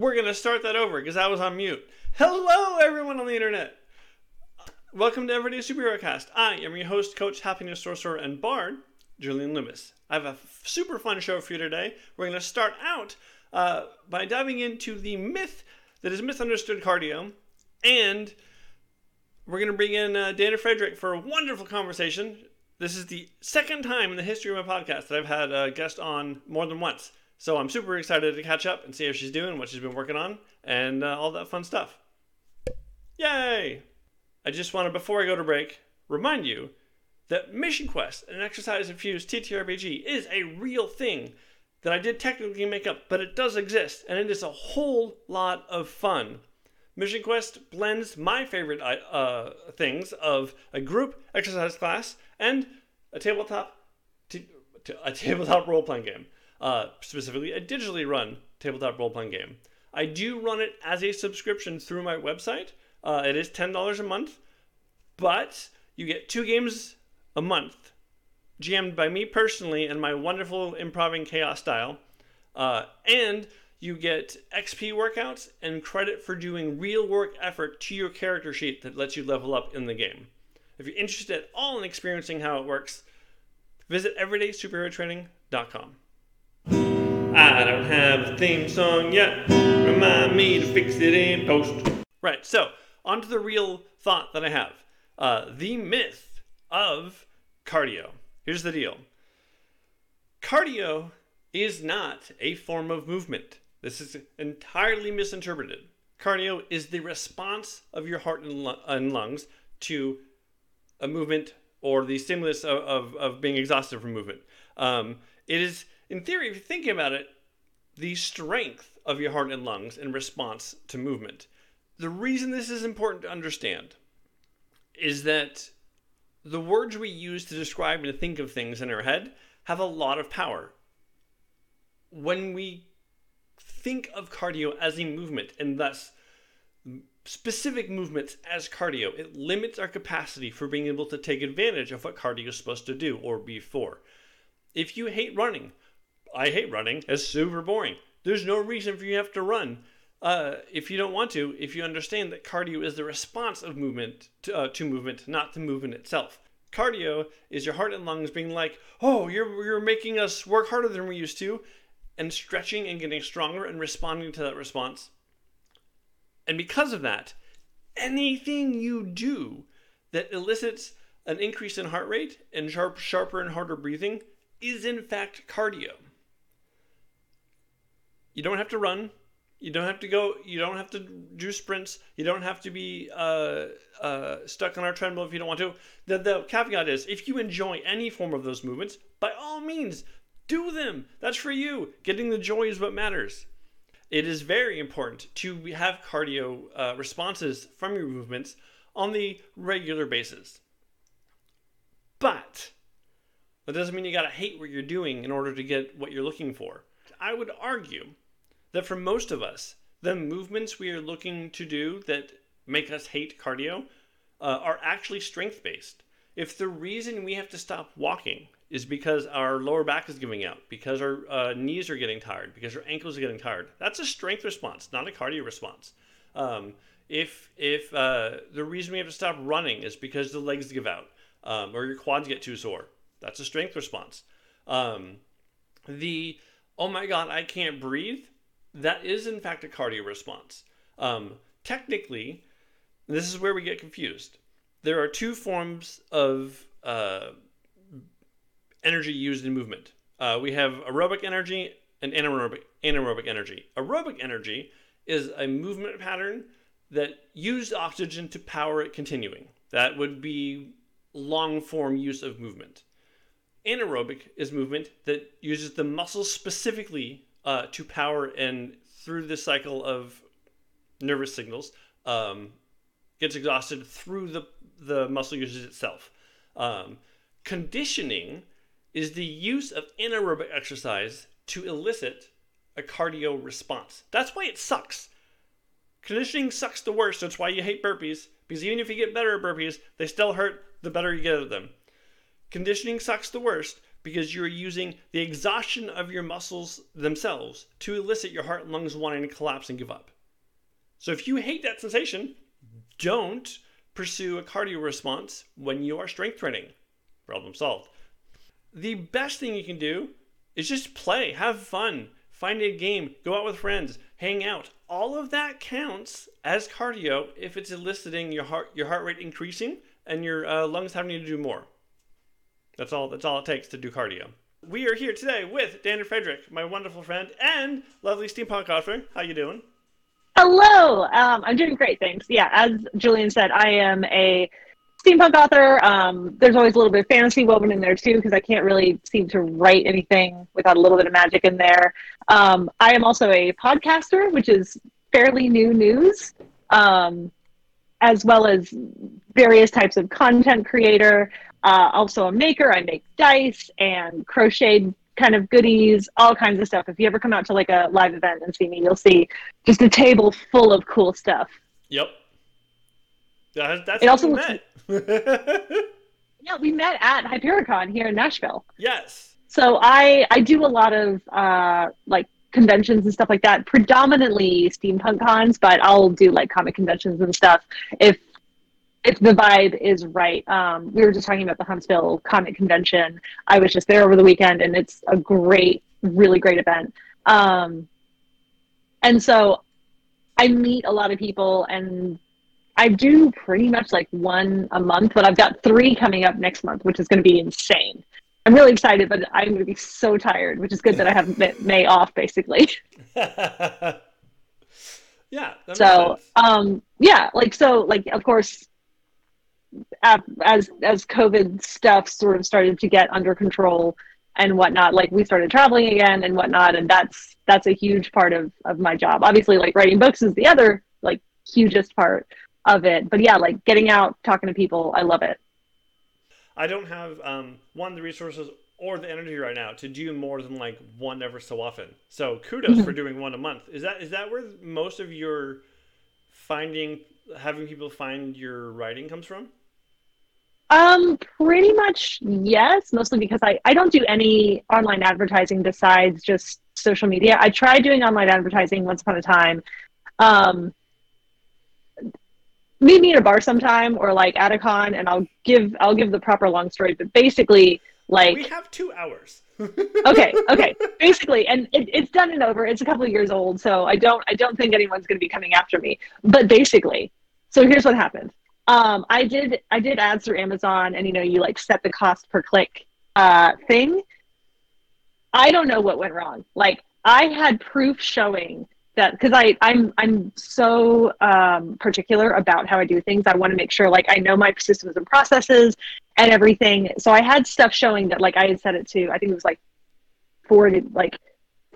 We're going to start that over because I was on mute. Hello, everyone on the internet. Welcome to Everyday Superhero Cast. I am your host, Coach Happiness Sorcerer and Bard, Julian Loomis. I have a f- super fun show for you today. We're going to start out uh, by diving into the myth that is misunderstood cardio, and we're going to bring in uh, Dana Frederick for a wonderful conversation. This is the second time in the history of my podcast that I've had a guest on more than once. So I'm super excited to catch up and see how she's doing, what she's been working on, and uh, all that fun stuff. Yay! I just want to, before I go to break, remind you that Mission Quest, an exercise infused TTRPG, is a real thing that I did technically make up, but it does exist, and it is a whole lot of fun. Mission Quest blends my favorite uh, things of a group exercise class and a tabletop t- t- a tabletop role playing game uh, specifically a digitally run tabletop role playing game. I do run it as a subscription through my website. Uh, it is $10 a month, but you get two games a month, GM'd by me personally and my wonderful improving chaos style. Uh, and you get XP workouts and credit for doing real work effort to your character sheet that lets you level up in the game. If you're interested at all in experiencing how it works, visit everydaysuperherotraining.com. I don't have a theme song yet. Remind me to fix it in post. Right, so on to the real thought that I have. Uh, the myth of cardio. Here's the deal cardio is not a form of movement. This is entirely misinterpreted. Cardio is the response of your heart and lungs to a movement or the stimulus of, of, of being exhausted from movement. Um, it is in theory, if you think about it, the strength of your heart and lungs in response to movement. The reason this is important to understand is that the words we use to describe and to think of things in our head have a lot of power. When we think of cardio as a movement and thus specific movements as cardio, it limits our capacity for being able to take advantage of what cardio is supposed to do or be for. If you hate running, I hate running. It's super boring. There's no reason for you to have to run. Uh, if you don't want to, if you understand that cardio is the response of movement to, uh, to movement, not the movement itself. Cardio is your heart and lungs being like, oh, you're, you're making us work harder than we used to, and stretching and getting stronger and responding to that response. And because of that, anything you do that elicits an increase in heart rate and sharp, sharper and harder breathing is in fact cardio. You don't have to run. You don't have to go. You don't have to do sprints. You don't have to be uh, uh, stuck on our treadmill if you don't want to. The, the caveat is if you enjoy any form of those movements, by all means, do them. That's for you. Getting the joy is what matters. It is very important to have cardio uh, responses from your movements on the regular basis. But that doesn't mean you got to hate what you're doing in order to get what you're looking for. I would argue that for most of us, the movements we are looking to do that make us hate cardio uh, are actually strength based. If the reason we have to stop walking is because our lower back is giving out, because our uh, knees are getting tired, because our ankles are getting tired, that's a strength response, not a cardio response. Um, if if uh, the reason we have to stop running is because the legs give out um, or your quads get too sore, that's a strength response. Um, the oh my god, I can't breathe that is in fact a cardio response. Um, technically, this is where we get confused. There are two forms of uh, energy used in movement. Uh, we have aerobic energy and anaerobic, anaerobic energy. Aerobic energy is a movement pattern that used oxygen to power it continuing. That would be long form use of movement. Anaerobic is movement that uses the muscles specifically uh, to power and through this cycle of nervous signals um, gets exhausted through the the muscle uses itself. Um, conditioning is the use of anaerobic exercise to elicit a cardio response. That's why it sucks. Conditioning sucks the worst. That's why you hate burpees because even if you get better at burpees, they still hurt the better you get at them. Conditioning sucks the worst because you're using the exhaustion of your muscles themselves to elicit your heart and lungs wanting to collapse and give up. So if you hate that sensation, don't pursue a cardio response when you are strength training. Problem solved. The best thing you can do is just play, have fun, find a game, go out with friends, hang out. All of that counts as cardio if it's eliciting your heart your heart rate increasing and your uh, lungs having to do more. That's all. That's all it takes to do cardio. We are here today with Dana Frederick, my wonderful friend and lovely steampunk author. How you doing? Hello. Um, I'm doing great, thanks. Yeah, as Julian said, I am a steampunk author. Um, there's always a little bit of fantasy woven in there too, because I can't really seem to write anything without a little bit of magic in there. Um, I am also a podcaster, which is fairly new news, um, as well as various types of content creator. Uh, also a maker. I make dice and crocheted kind of goodies, all kinds of stuff. If you ever come out to like a live event and see me, you'll see just a table full of cool stuff. Yep. That, that's It also we met. Yeah, we met at Hypericon here in Nashville. yes. So I I do a lot of uh, like conventions and stuff like that, predominantly steampunk cons, but I'll do like comic conventions and stuff if if the vibe is right. Um, we were just talking about the Huntsville Comic Convention. I was just there over the weekend, and it's a great, really great event. Um, and so I meet a lot of people, and I do pretty much like one a month, but I've got three coming up next month, which is going to be insane. I'm really excited, but I'm going to be so tired, which is good that I have May- off, basically. yeah. So um yeah like so like of course as as covid stuff sort of started to get under control and whatnot like we started traveling again and whatnot and that's that's a huge part of of my job obviously like writing books is the other like hugest part of it but yeah like getting out talking to people i love it I don't have um, one the resources or the energy right now to do more than like one ever so often. So kudos Mm-hmm. for doing one a month. Is that is that where most of your finding having people find your writing comes from? Um, pretty much yes, mostly because I, I don't do any online advertising besides just social media. I tried doing online advertising once upon a time. Um, meet me at a bar sometime or like at a con and I'll give I'll give the proper long story, but basically like we have two hours. okay, okay. Basically, and it, it's done and over. It's a couple of years old, so I don't I don't think anyone's going to be coming after me. But basically, so here's what happened. Um, I did I did ads through Amazon, and you know you like set the cost per click uh, thing. I don't know what went wrong. Like I had proof showing that because I I'm I'm so um, particular about how I do things. I want to make sure like I know my systems and processes and everything. So I had stuff showing that like I had set it to I think it was like forty like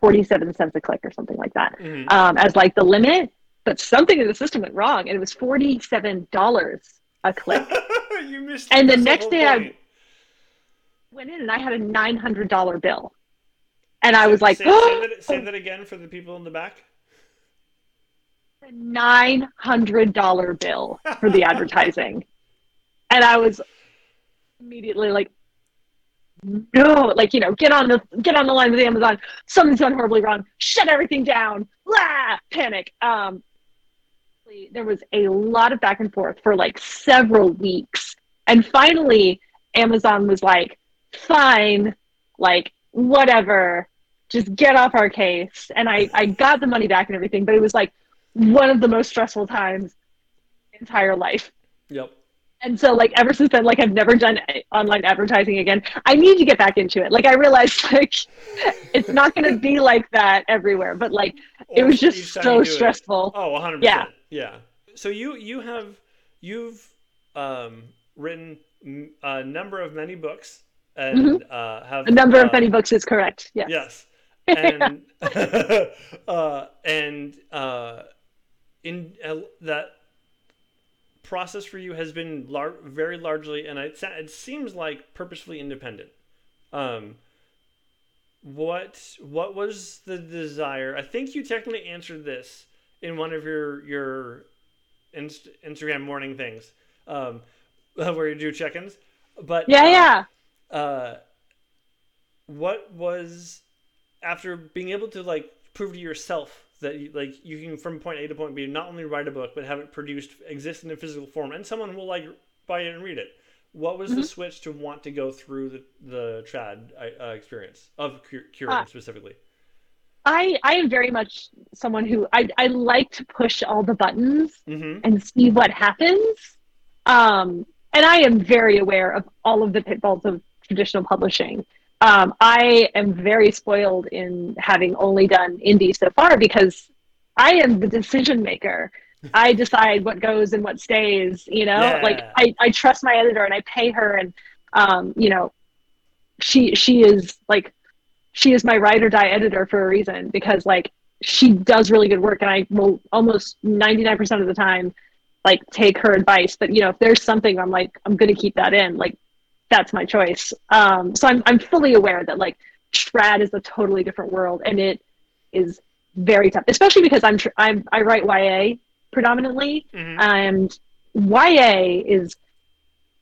forty seven cents a click or something like that Mhm. um, as like the limit. But something in the system went wrong, and it was forty seven dollars a click. you missed. And the next day I- went in, and I had a nine hundred dollar bill, and I was like, say, say, that, say that again for the people in the back. A nine hundred dollar bill for the advertising, and I was immediately like, no, like you know, get on the get on the line with Amazon. Something's gone horribly wrong. Shut everything down. Blah, panic. Um, there was a lot of back and forth for like several weeks, and finally, Amazon was like, fine, like whatever, just get off our case. And I I got the money back and everything, but it was like one of the most stressful times in my entire life. Yep. And so, like, ever since then, like, I've never done eh, online advertising again. I need to get back into it. Like, I realized, like, it's not going to be like that everywhere. But, like, it was just so do it. stressful. Oh, 100%. Yeah. Yeah. So you you have you've um, written a number of many books and uh, have A Mm-hmm. number uh, of many books is correct. Yes. Yes. And uh, and uh, in uh, that process for you has been lar- very largely, and it, sa- it seems like purposefully independent. Um, what what was the desire? I think you technically answered this in one of your your inst- Instagram morning things, um, where you do check-ins. But Yeah, uh, yeah. uh, what was after being able to like prove to yourself that you, like you can from point A to point B not only write a book but have it produced exist in a physical form and someone will like buy it and read it. What was mm-hmm. the switch to want to go through the the trad uh, experience of querying uh, specifically? I I am very much someone who I I like to push all the buttons mm-hmm. and see what happens. Um, and I am very aware of all of the pitfalls of traditional publishing. Um, I am very spoiled in having only done indie so far because I am the decision maker. I decide what goes and what stays. You know, yeah. like I, I trust my editor and I pay her, and um, you know, she she is like she is my ride or die editor for a reason because like she does really good work and I will almost 99% of the time like take her advice. But you know if there's something I'm like I'm going to keep that in like that's my choice. Um so I'm I'm fully aware that like trad is a totally different world and it is very tough especially because I'm tr- I'm I write YA predominantly mm-hmm. and YA is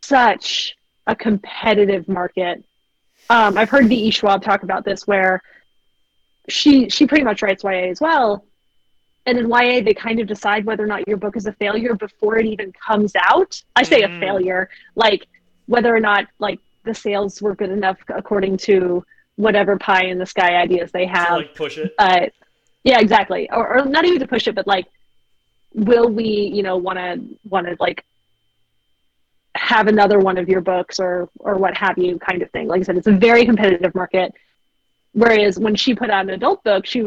such a competitive market um, I've heard V.E. Schwab talk about this where she she pretty much writes YA as well. And in YA, they kind of decide whether or not your book is a failure before it even comes out. I say mm. a failure, like whether or not like the sales were good enough according to whatever pie in the sky ideas they have. To, like push it. Uh, yeah, exactly. Or, or not even to push it, but like, will we, you know, want to want to like have another one of your books or or what have you kind of thing. Like i said it's a very competitive market. Whereas when she put out an adult book she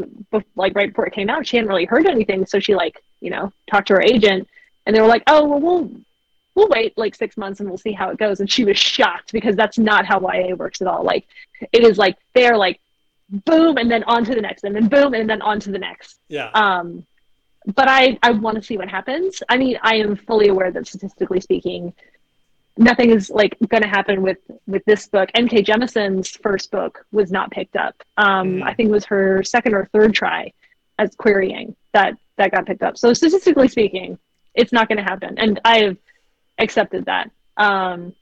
like right before it came out she hadn't really heard anything. So she like you know talked to her agent and they were like oh well we'll we'll wait like six months and we'll see how it goes. And she was shocked because that's not how ya works at all. Like it is like they're like boom and then on to the next and then boom and then on to the next. Yeah. Um but i i want to see what happens. I mean i am fully aware that statistically speaking nothing is like going to happen with with this book. N.K. Jemisin's first book was not picked up. Um, mm. I think it was her second or third try as querying that that got picked up. So statistically speaking, it's not going to happen, and I have accepted that. Um,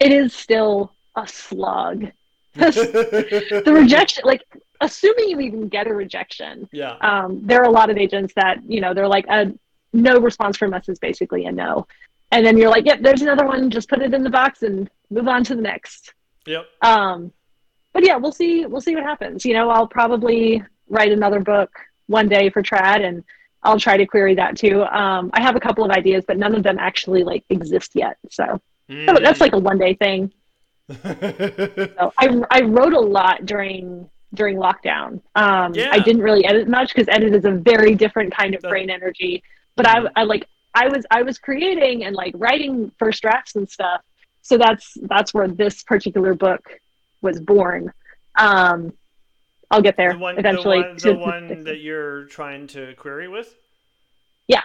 it is still a slug. the rejection, like assuming you even get a rejection. Yeah. Um, there are a lot of agents that you know they're like a no response from us is basically a no and then you're like, yep, there's another one. Just put it in the box and move on to the next. Yep. Um, but yeah, we'll see. We'll see what happens. You know, I'll probably write another book one day for Trad, and I'll try to query that too. Um, I have a couple of ideas, but none of them actually like exist yet. So, mm. so that's like a one day thing. so I I wrote a lot during during lockdown. Um, yeah. I didn't really edit much because edit is a very different kind of brain energy. But I, I like I was I was creating and like writing first drafts and stuff. So that's that's where this particular book was born. Um, I'll get there the one, eventually. The one, the one that you're trying to query with. Yeah.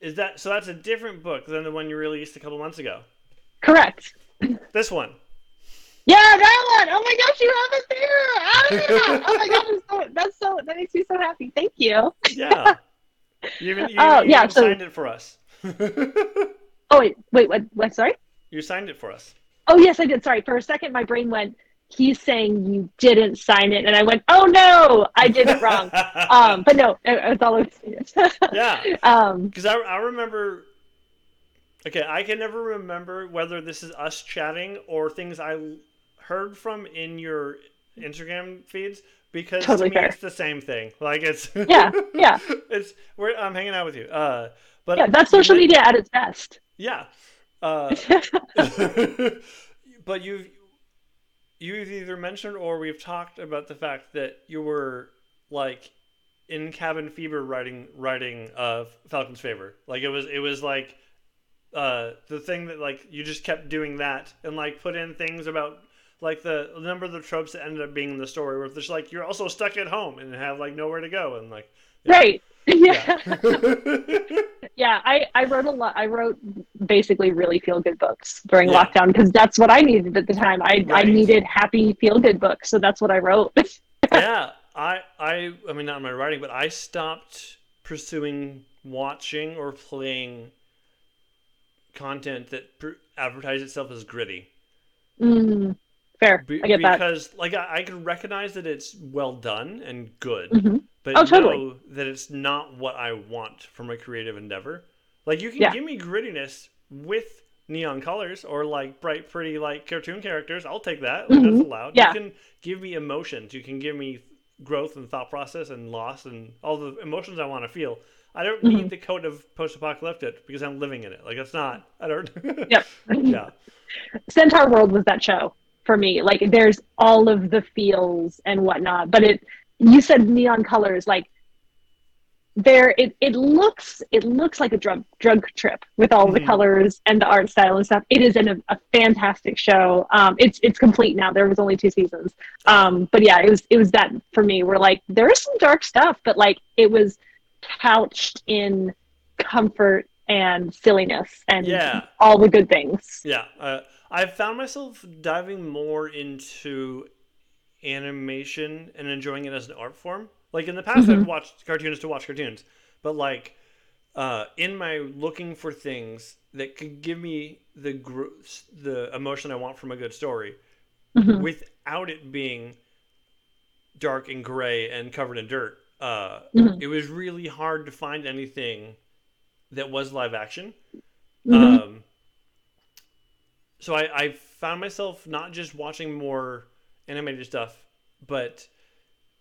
Is that so? That's a different book than the one you released a couple months ago. Correct. This one. Yeah, that one. Oh my gosh, you have it there. Oh, oh my that's so, that's so that makes me so happy. Thank you. Yeah. You even, you, oh, you yeah, so... signed it for us. oh wait, wait, what? What? Sorry. You signed it for us. Oh yes, I did. Sorry. For a second, my brain went. He's saying you didn't sign it, and I went, "Oh no, I did it wrong." um, but no, it, it was all over. yeah. Um, because I, I remember. Okay, I can never remember whether this is us chatting or things I heard from in your Instagram feeds, because totally to me fair. it's the same thing. Like it's yeah, yeah. it's we're I'm hanging out with you. Uh, but yeah, that's social media at its best. Yeah. Uh, but you've you've either mentioned or we've talked about the fact that you were like in cabin fever writing writing of Falcon's favor. Like it was it was like uh the thing that like you just kept doing that and like put in things about like the number of the tropes that ended up being in the story where it's like you're also stuck at home and have like nowhere to go and like yeah. right. Yeah. Yeah. I i wrote a lot i wrote basically really feel good books during yeah. lockdown because that's what i needed at the time. I right. i needed happy feel good books so that's what i wrote. Yeah i i i mean not in my writing but i stopped pursuing watching or playing content that pr- advertised itself as gritty. Mm fair. Be- I get that. because like I, I can recognize that it's well done and good, hmm but Oh, totally. know that it's not what I want from a creative endeavor. Like you can Yeah. give me grittiness with neon colors or like bright, pretty like cartoon characters. I'll take that. Like, Mhm. That's allowed. Yeah. You can give me emotions. You can give me growth and thought process and loss and all the emotions I want to feel. I don't Mm-hmm. need the code of post-apocalyptic because I'm living in it. Like it's not. I don't. Yep. yeah. Centaur World was that show for me. Like there's all of the feels and whatnot, but it you said neon colors like there it, it looks it looks like a drug drug trip with all the Mhm. colors and the art style and stuff. It is an, a fantastic show. Um, it's it's complete now. There was only two seasons. Um, but yeah, it was it was that for me. Where like there is some dark stuff, but like it was couched in comfort and silliness and Yeah. all the good things. Yeah, uh, I've found myself diving more into animation and enjoying it as an art form. Like in the past, Mhm. I'd watched cartoons to watch cartoons, but like uh, in my looking for things that could give me the gr- the emotion I want from a good story, Mhm. without it being dark and gray and covered in dirt. Uh, Mhm. It was really hard to find anything that was live action. Mhm. Um, so I, I found myself not just watching more animated stuff, but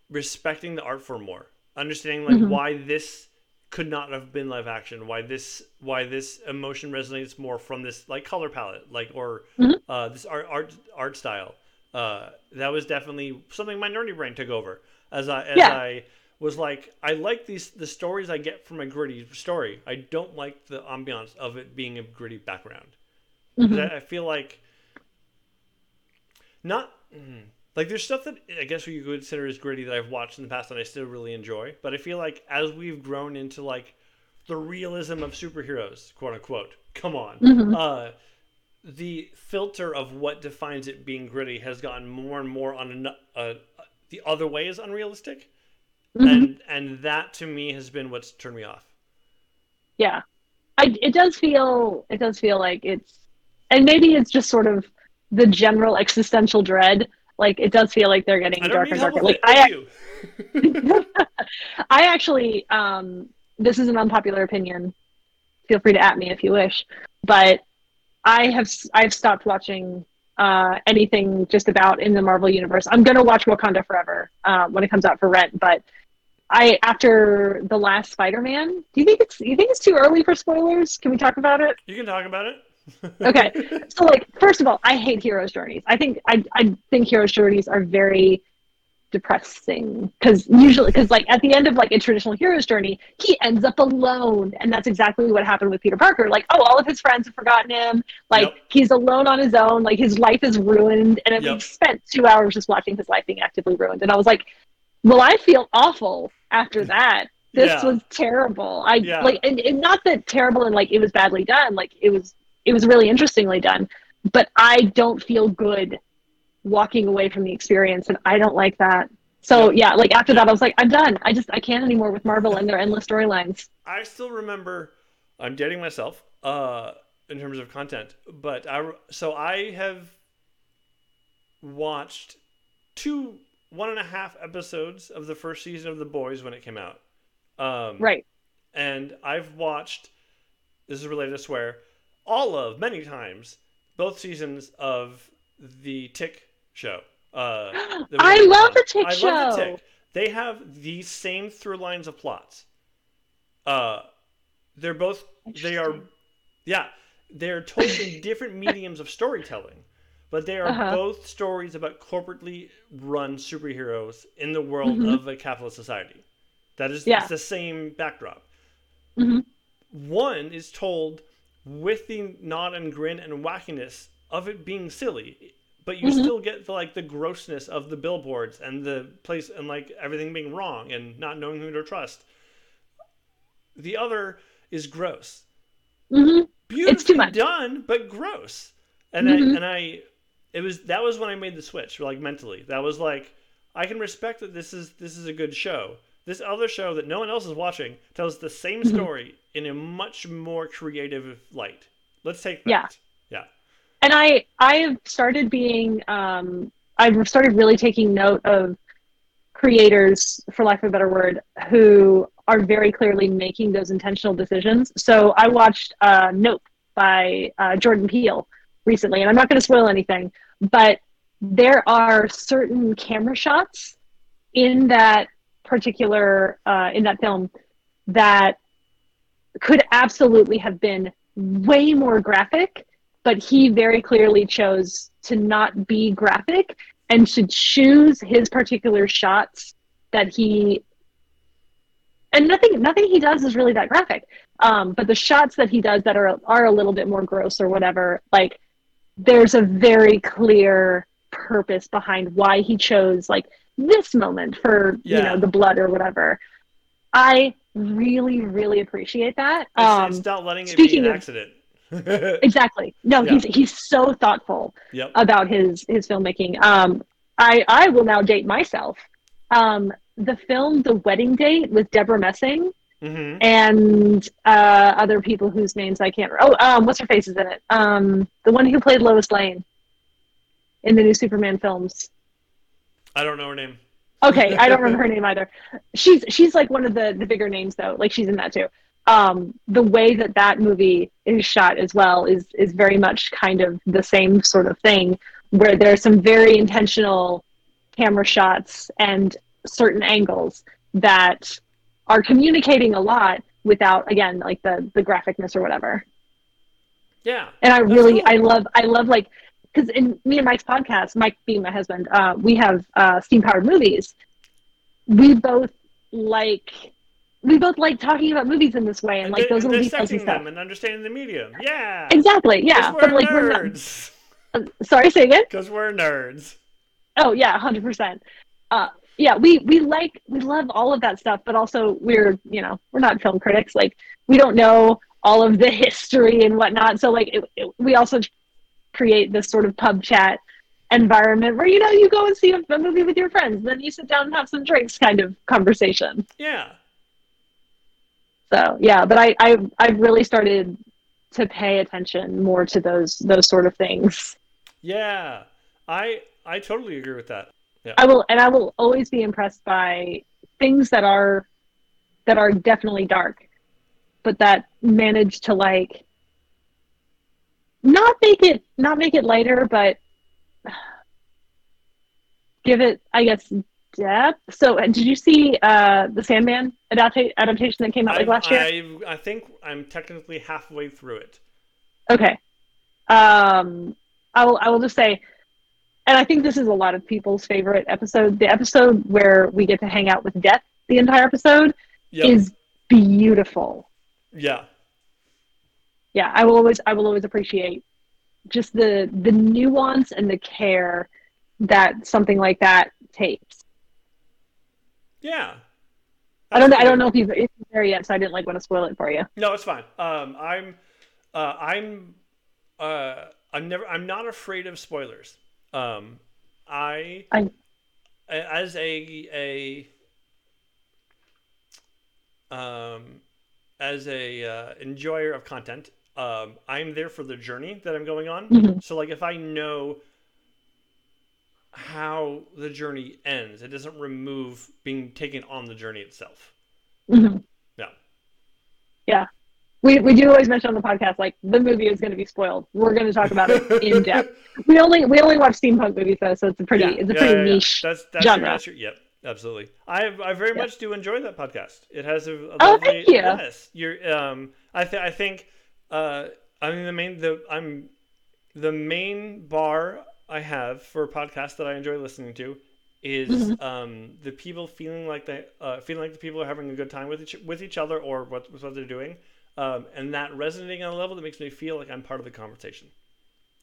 respecting the art form more, understanding like Mhm. why this could not have been live action, why this why this emotion resonates more from this like color palette, like or Mhm. uh, this art art art style. Uh, that was definitely something my nerdy brain took over as I as Yeah. I was like I like these the stories I get from a gritty story. I don't like the ambiance of it being a gritty background. Mhm. I, I feel like not mm, like there's stuff that I guess you could consider as gritty that I've watched in the past and I still really enjoy. But I feel like as we've grown into like the realism of superheroes, quote unquote, come on, Mhm. uh, the filter of what defines it being gritty has gotten more and more on an, uh, the other way is unrealistic, Mhm. and and that to me has been what's turned me off. yeah I, it does feel it does feel like it's and maybe it's just sort of the general existential dread like it does feel like they're getting darker and darker like i i actually um this is an unpopular opinion feel free to at me if you wish but i have i've stopped watching uh anything just about in the marvel universe i'm gonna watch wakanda forever uh, when it comes out for rent but I after the last Spider-Man, do you think it's you think it's too early for spoilers? Can we talk about it? You can talk about it. Okay. So like first of all, I hate hero's journeys. I think I I think hero's journeys are very depressing because usually because like at the end of like a traditional hero's journey he ends up alone and that's exactly what happened with peter parker like oh all of his friends have forgotten him like Yep. he's alone on his own like his life is ruined and Yep. spent two hours just watching his life being actively ruined and i was like well i feel awful after that this Yeah. was terrible i Yeah. like and, and not that terrible and like it was badly done like it was it was really interestingly done but i don't feel good walking away from the experience and i don't like that so yeah like after that i was like i'm done i just i can't anymore with marvel and their endless storylines I still remember. I'm dating myself uh, in terms of content, but I so I have watched two one and a half episodes of the first season of The Boys when it came out. Um, right and I've watched. This is related to swear. All of many times both seasons of the Tick show. Uh, I love on. the Tick I show. love the Tick. They have the same through lines of plots. Uh, they're both. They are. Yeah, they're totally different mediums of storytelling, but they are Uh-huh. both stories about corporately run superheroes in the world Mhm. of a capitalist society. That is Yeah. it's the same backdrop. Mhm. One is told with the nod and grin and wackiness of it being silly, but you Mhm. still get the, like the grossness of the billboards and the place and like everything being wrong and not knowing who to trust. The other is gross mm-hmm. beautifully much. done, but gross. And Mhm. I and I, it was that was when I made the switch, like mentally. That was like, I can respect that this is this is a good show. This other show that no one else is watching tells the same Mhm. story in a much more creative light. Let's take that. Yeah. Yeah. and i i have started being um I've started really taking note of creators, for lack of a better word, who are very clearly making those intentional decisions. So I watched uh, Nope by uh, Jordan Peele recently, and I'm not going to spoil anything, but there are certain camera shots in that particular uh, in that film that could absolutely have been way more graphic, but he very clearly chose to not be graphic and to choose his particular shots that he and nothing nothing he does is really that graphic. Um, but the shots that he does that are are a little bit more gross or whatever like there's a very clear purpose behind why he chose like this moment for yeah. you know the blood or whatever i really really appreciate that it's, um, it's not letting it be an accident exactly no yeah. he's he's so thoughtful yep. about his his filmmaking um i i will now date myself um the film the wedding date with debra messing mm-hmm. and uh other people whose names i can't oh um what's her face is in it um the one who played lois lane in the new superman films i don't know her name okay i don't remember her name either she's she's like one of the the bigger names though like she's in that too um, the way that that movie is shot as well is is very much kind of the same sort of thing, where there are some very intentional camera shots and certain angles that are communicating a lot without again like the the graphicness or whatever. Yeah, and I really cool. I love I love like because in me and Mike's podcast, Mike being my husband, uh, we have uh, steam powered movies. We both like we both like talking about movies in this way and, and like those little details and stuff. and understanding the medium. Yeah. Exactly. Yeah. But like nerds. we're not. Uh, sorry, say again. Because we're nerds. Oh yeah, hundred uh, percent. Yeah, we we like we love all of that stuff, but also we're you know we're not film critics. Like we don't know all of the history and whatnot. So like it, it, we also create this sort of pub chat environment where you know you go and see a, movie with your friends, then you sit down and have some drinks, kind of conversation. Yeah so yeah, but I, I I've really started to pay attention more to those those sort of things. Yeah, I I totally agree with that. Yeah. I will, and I will always be impressed by things that are that are definitely dark, but that manage to like not make it not make it lighter, but give it, I guess, depth. So, uh, did you see uh, the Sandman adapta- adaptation that came out like last year? I, I think I'm technically halfway through it. Okay. Um, I will. I will just say, and I think this is a lot of people's favorite episode. The episode where we get to hang out with Death the entire episode yep. is beautiful. Yeah. Yeah, I will always. I will always appreciate just the the nuance and the care that something like that takes yeah. I don't know. I don't know if you've it's there yet, so I didn't like want to spoil it for you. No, it's fine. Um, I'm, uh, I'm, uh, I'm never. I'm not afraid of spoilers. Um, I, I, as a a, um, as a uh, enjoyer of content, um, I'm there for the journey that I'm going on. Mm-hmm. So, like, if I know how the journey ends. It doesn't remove being taken on the journey itself. Mm-hmm. Yeah. Yeah. We, we do always mention on the podcast like the movie is going to be spoiled. We're going to talk about it in depth. We only we only watch steampunk movies though, so it's a pretty yeah. it's a pretty yeah, yeah, niche that's, that's genre. Your, that's your, yep, absolutely. I I very much do enjoy that podcast. It has a, a oh, thank you. Yes, you're um I think I think uh I mean the main the I'm the main bar I have for a podcast that I enjoy listening to is mm-hmm. um, the people feeling like they uh, feeling like the people are having a good time with each with each other or what with what they're doing, um, and that resonating on a level that makes me feel like I'm part of the conversation.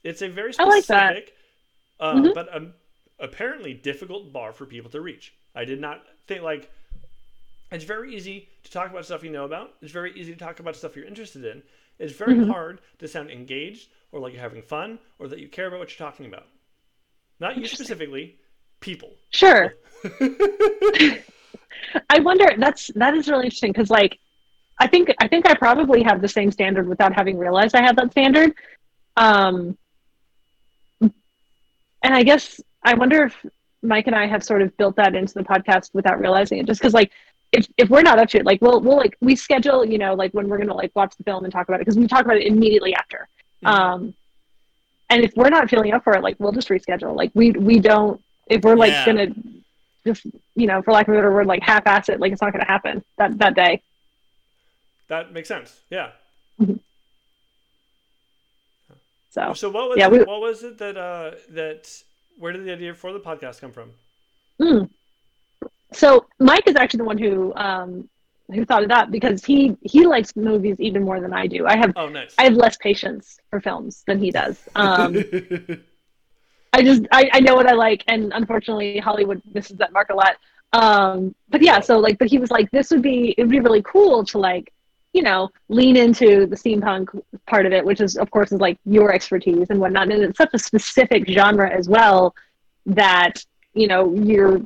It's a very specific, like uh, mm-hmm. but um, apparently difficult bar for people to reach. I did not think like it's very easy to talk about stuff you know about. It's very easy to talk about stuff you're interested in. It's very mm-hmm. hard to sound engaged or like you're having fun or that you care about what you're talking about. Not you specifically, people. Sure. I wonder. That's that is really interesting because, like, I think I think I probably have the same standard without having realized I have that standard. Um, and I guess I wonder if Mike and I have sort of built that into the podcast without realizing it. Just because, like, if, if we're not up to it, like, we'll we'll like we schedule, you know, like when we're gonna like watch the film and talk about it because we talk about it immediately after. Mhm. Um, and if we're not feeling up for it, like we'll just reschedule. Like we we don't if we're like Yeah. gonna just you know for lack of a better word like half-ass it, like it's not gonna happen that that day. That makes sense. Yeah. So So what was Yeah, it, we- what was it that uh that where did the idea for the podcast come from? Mm. So Mike is actually the one who um, who thought it up because he he likes movies even more than I do. I have Oh, nice. I have less patience for films than he does. Um, I just I, I know what I like, and unfortunately Hollywood misses that mark a lot. Um, but yeah, so like, but he was like, this would be it would be really cool to like, you know, lean into the steampunk part of it, which is of course is like your expertise and whatnot, and it's such a specific genre as well that you know you're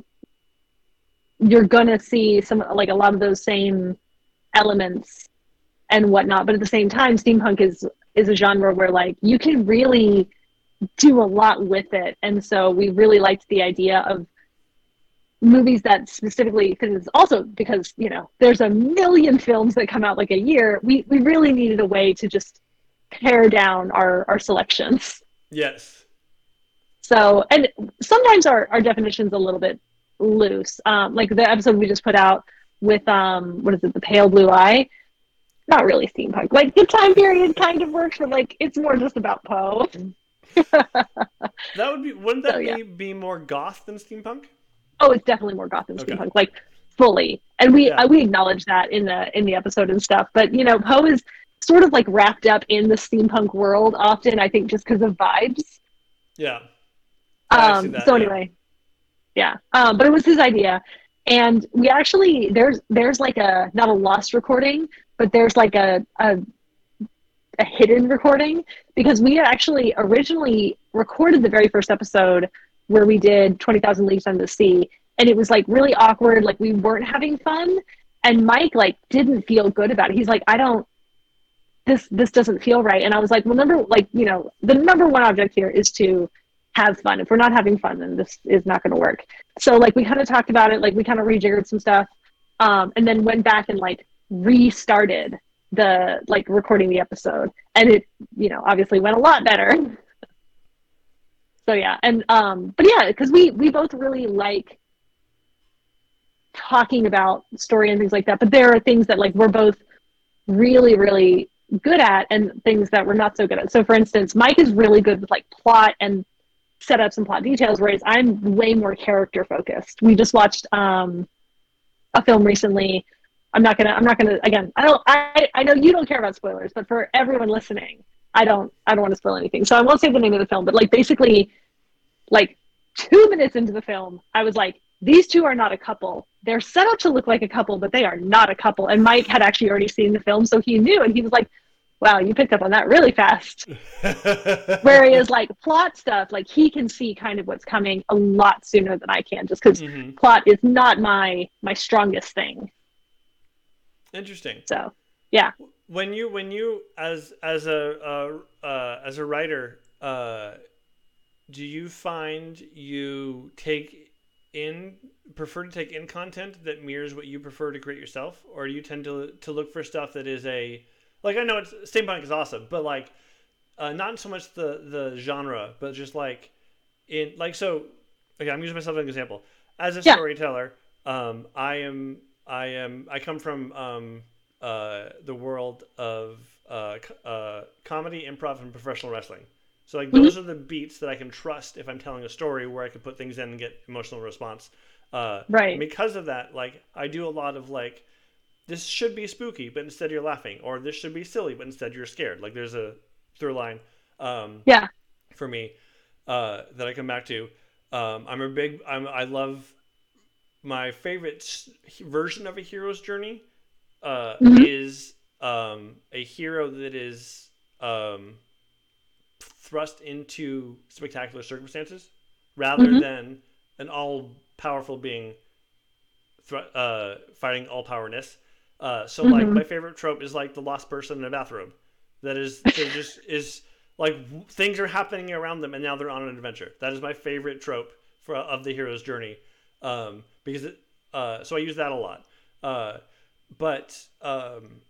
you're gonna see some like a lot of those same elements and whatnot, but at the same time, steampunk is is a genre where like you can really do a lot with it. And so we really liked the idea of movies that specifically because it's also because you know there's a million films that come out like a year. We we really needed a way to just pare down our our selections. Yes. so and sometimes our our definition's a little bit loose um like the episode we just put out with um what is it the pale blue eye not really steampunk like the time period kind of works but like it's more just about poe That would be wouldn't that So, yeah. be, be more goth than steampunk? Oh, it's definitely more goth than Okay. steampunk, like fully. And we Yeah. uh, we acknowledge that in the in the episode and stuff. But you know, Poe is sort of like wrapped up in the steampunk world often. I think just because of vibes. Yeah. Um, that, so anyway, yeah. Um, but it was his idea, and we actually there's there's like a not a lost recording, but there's like a a a hidden recording because we actually originally recorded the very first episode where we did 20,000 Leagues Under the Sea. And it was like really awkward like we weren't having fun. And Mike like didn't feel good about it. He's like I don't this this doesn't feel right. And I was like well number like you know the number one object here is to have fun. If we're not having fun then this is not going to work. So like we kind of talked about it like we kind of rejiggered some stuff um, and then went back and like restarted the like recording the episode. And it you know obviously went a lot better. So yeah and um but yeah because we we both really like talking about story and things like that but there are things that like we're both really really good at and things that we're not so good at. So for instance mike is really good with like plot and setups and plot details whereas i'm way more character focused. We just watched um a film recently. I'm not gonna i'm not gonna again i don't i i know you don't care about spoilers but for everyone listening i don't i don't want to spoil anything. So i won't say the name of the film but like basically like two minutes into the film i was like these two are not a couple. They're set up to look like a couple but they are not a couple. And mike had actually already seen the film so he knew and he was like wow you picked up on that really fast whereas like plot stuff like he can see kind of what's coming a lot sooner than i can just because Mhm. plot is not my my strongest thing Interesting. so yeah. When you when you as as a uh, uh, as a writer, uh, do you find you take in prefer to take in content that mirrors what you prefer to create yourself, or do you tend to to look for stuff that is a like I know it's steampunk is awesome, but like uh, not so much the the genre, but just like in like so. Okay, I'm using myself as an example. As a Yeah. storyteller, um, I am I am I come from um, uh, the world of uh, uh, comedy, improv, and professional wrestling. So like those are the beats that I can trust if I'm telling a story where I can put things in and get emotional response. Uh, Right. because of that, like I do a lot of like this should be spooky, but instead you're laughing, or this should be silly, but instead you're scared. Like there's a through line um, yeah for me uh, that I come back to. Um, I'm a big. I'm, I love my favorite version of a hero's journey uh, Mhm. is um, a hero that is um, thrust into spectacular circumstances rather Mhm. than an all-powerful being thr- uh, fighting all-powerness. Uh, so like Mhm. my favorite trope is like the lost person in a bathrobe. That is that just is like w- things are happening around them and now they're on an adventure. That is my favorite trope for of the hero's journey, um, because it, uh, so I use that a lot. Uh, but um,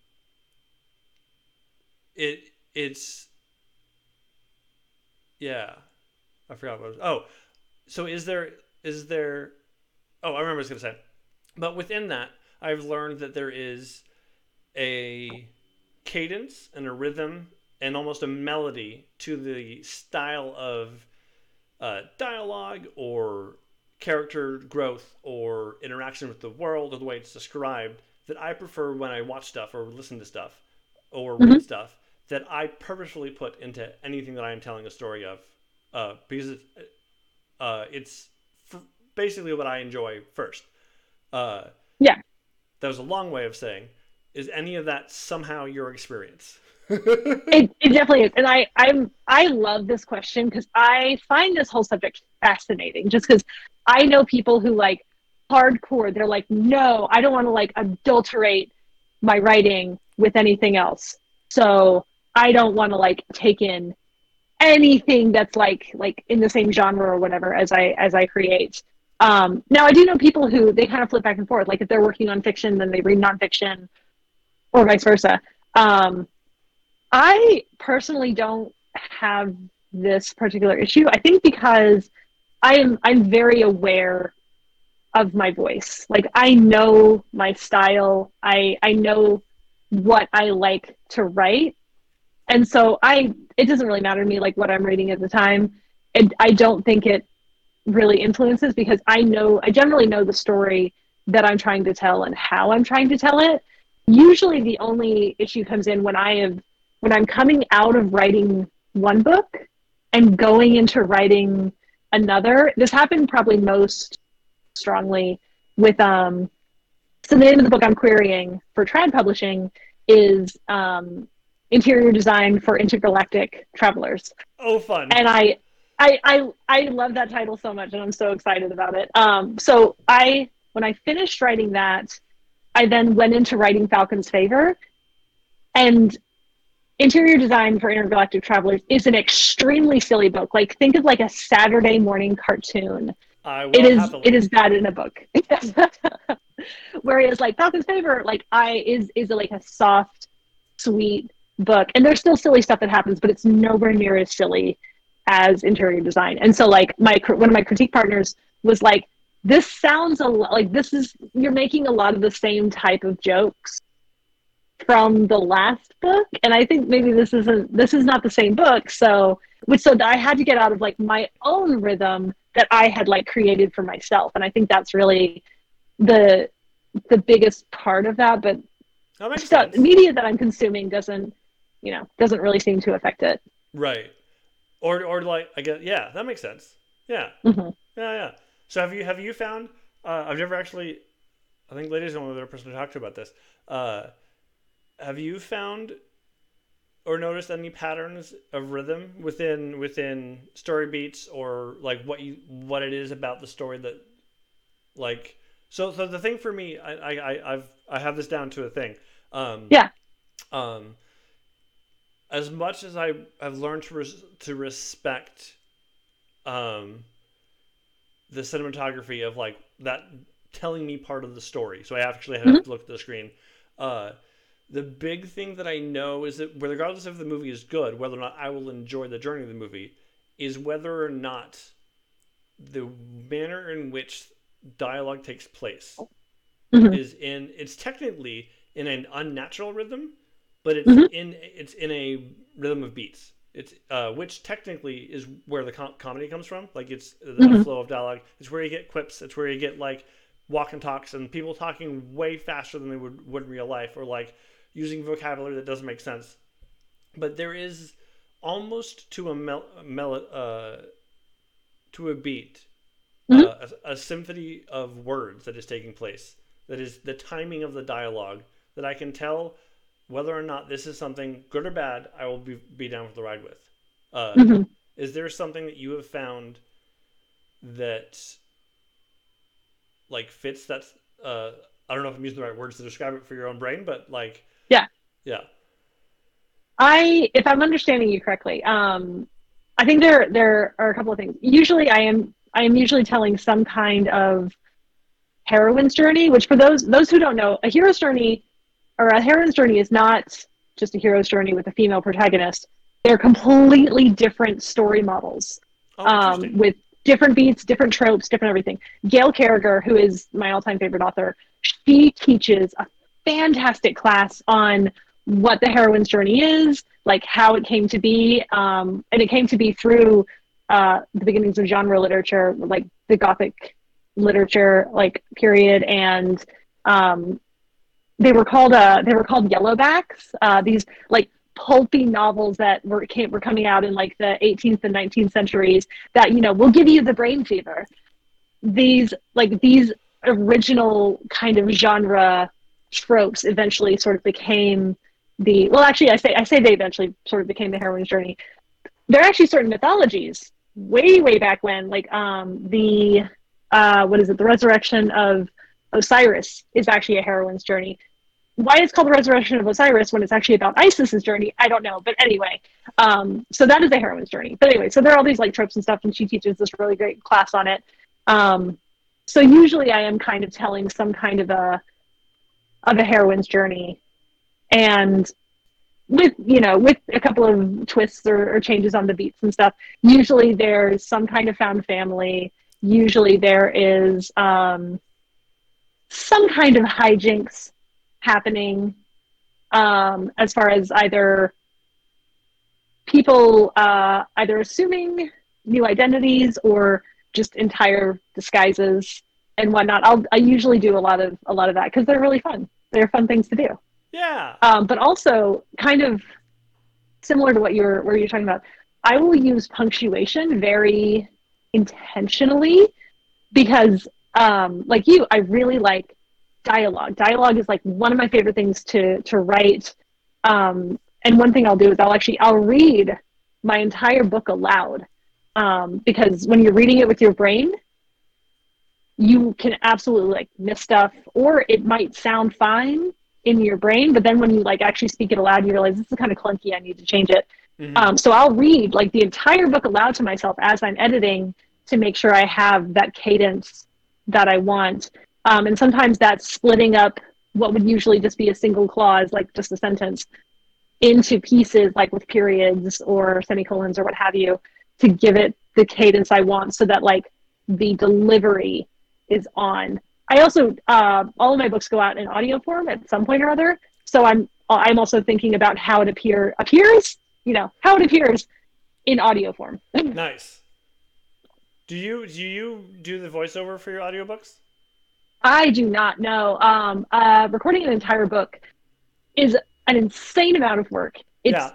it it's yeah, I forgot what. It was. Oh, so is there is there? Oh, I remember what I was gonna say. But within that, I've learned that there is a cadence and a rhythm and almost a melody to the style of uh, dialogue or character growth or interaction with the world or the way it's described that I prefer when I watch stuff or listen to stuff or read Mhm. stuff that I purposefully put into anything that I am telling a story of uh, because it, uh, it's f- basically what I enjoy first. Uh. That was a long way of saying, is any of that somehow your experience? it, it definitely is. And i i'm i love this question because i find this whole subject fascinating just because i know people who like hardcore they're like no i don't want to like adulterate my writing with anything else. So i don't want to like take in anything that's like like in the same genre or whatever as i as i create um now i do know people who they kind of flip back and forth like if they're working on fiction then they read nonfiction or vice versa um I personally don't have this particular issue. I think because I am I'm very aware of my voice. Like I know my style. I I know what I like to write. And so I it doesn't really matter to me like what I'm reading at the time. And I don't think it really influences because I know I generally know the story that I'm trying to tell and how I'm trying to tell it. Usually the only issue comes in when I have when I'm coming out of writing one book and going into writing another. This happened probably most strongly with um so the name of the book I'm querying for Trad Publishing is um, Interior Design for Intergalactic Travelers oh, fun. and I, I, I, I love that title so much, and I'm so excited about it. Um, so I, when I finished writing that, I then went into writing Falcon's Favor, and Interior Design for Intergalactic Travelers is an extremely silly book. Like think of like a Saturday morning cartoon. I will It is happily. it is that in a book. Whereas like Falcon's Favor, like I is is like a soft, sweet book, and there's still silly stuff that happens, but it's nowhere near as silly as interior design. And so like my one of my critique partners was like, "This sounds a lot like this is you're making a lot of the same type of jokes from the last book, and I think maybe this isn't this is not the same book." So which so I had to get out of like my own rhythm that I had like created for myself, and I think that's really the the biggest part of that. But that sense. media that I'm consuming doesn't you know doesn't really seem to affect it. Right. Or or like I guess yeah, that makes sense. Yeah. hmm Yeah, yeah. So have you have you found? Uh, I've never actually. I think Lydia's the only other person to talk to about this. Uh, have you found or noticed any patterns of rhythm within within story beats or like what you what it is about the story that like so so the thing for me I I I- I've I have this down to a thing. Um, Yeah. Um, as much as I have learned to res- to respect um the cinematography of like that telling me part of the story. So I actually have to look at the screen. Uh, the big thing that I know is that regardless of if the movie is good, whether or not I will enjoy the journey of the movie, is whether or not the manner in which dialogue takes place Mhm. is in it's technically in an unnatural rhythm, but it's Mhm. in it's in a rhythm of beats. It's uh, which technically is where the com- comedy comes from. Like it's the Mhm. flow of dialogue. It's where you get quips. It's where you get like walk and talks and people talking way faster than they would would in real life, or like using vocabulary that doesn't make sense. But there is almost to a mel, mel uh, to a beat, Mhm. uh, a, a symphony of words that is taking place. That is the timing of the dialogue that I can tell whether or not this is something good or bad. I will be be down for the ride with. Uh, Mhm. Is there something that you have found that like fits that? Uh, I don't know if I'm using the right words to describe it for your own brain, but like Yeah. yeah, I, if I'm understanding you correctly, um, I think there there are a couple of things. Usually, I am I am usually telling some kind of heroine's journey. Which for those those who don't know, a hero's journey or a heroine's journey is not just a hero's journey with a female protagonist. They're completely different story models Oh, um, with different beats, different tropes, different everything. Gail Carriger, who is my all-time favorite author, she teaches a fantastic class on what the heroine's journey is, like how it came to be, um, and it came to be through uh, the beginnings of genre literature, like the Gothic literature, like period, and um, they were called uh, they were called yellowbacks. Uh, these like pulpy novels that were came, were coming out in like the 18th and 19th centuries that you know will give you the brain fever. These like these original kind of genre tropes eventually sort of became the well actually i say i say they eventually sort of became the heroine's journey. There are actually certain mythologies way way back when like um the uh what is it? The resurrection of osiris is actually a heroine's journey why it's called the resurrection of osiris when it's actually about isis's journey i don't know but anyway um so that is a heroine's journey. But anyway so there are all these like tropes and stuff and she teaches this really great class on it. Um so usually i am kind of telling some kind of a of a heroine's journey. And with you know with a couple of twists or, or changes on the beats and stuff usually there's some kind of found family. Usually there is um some kind of hijinks happening um, as far as either people uh, either assuming new identities or just entire disguises and whatnot. I'll I usually do a lot of a lot of that because they're really fun. They're fun things to do. yeah. Um, but also kind of similar to what you're where you're talking about. I will use punctuation very intentionally because um, like you, I really like dialogue. Dialogue is like one of my favorite things to to write. Um, and one thing I'll do is I'll actually I'll read my entire book aloud um, because when you're reading it with your brain, you can absolutely like miss stuff, or it might sound fine in your brain, but then when you like actually speak it aloud, you realize this is kind of clunky. I need to change it. Mhm. Um, so I'll read like the entire book aloud to myself as I'm editing to make sure I have that cadence that I want. Um, and sometimes that's splitting up what would usually just be a single clause, like just a sentence, into pieces, like with periods or semicolons or what have you, to give it the cadence I want so that like the delivery is on. I also uh, all of my books go out in audio form at some point or other. So I'm I'm also thinking about how it appear appears, you know, how it appears in audio form. nice. Do you do you do the voiceover for your audiobooks? I do not know. Um, uh, recording an entire book is an insane amount of work. It's yeah.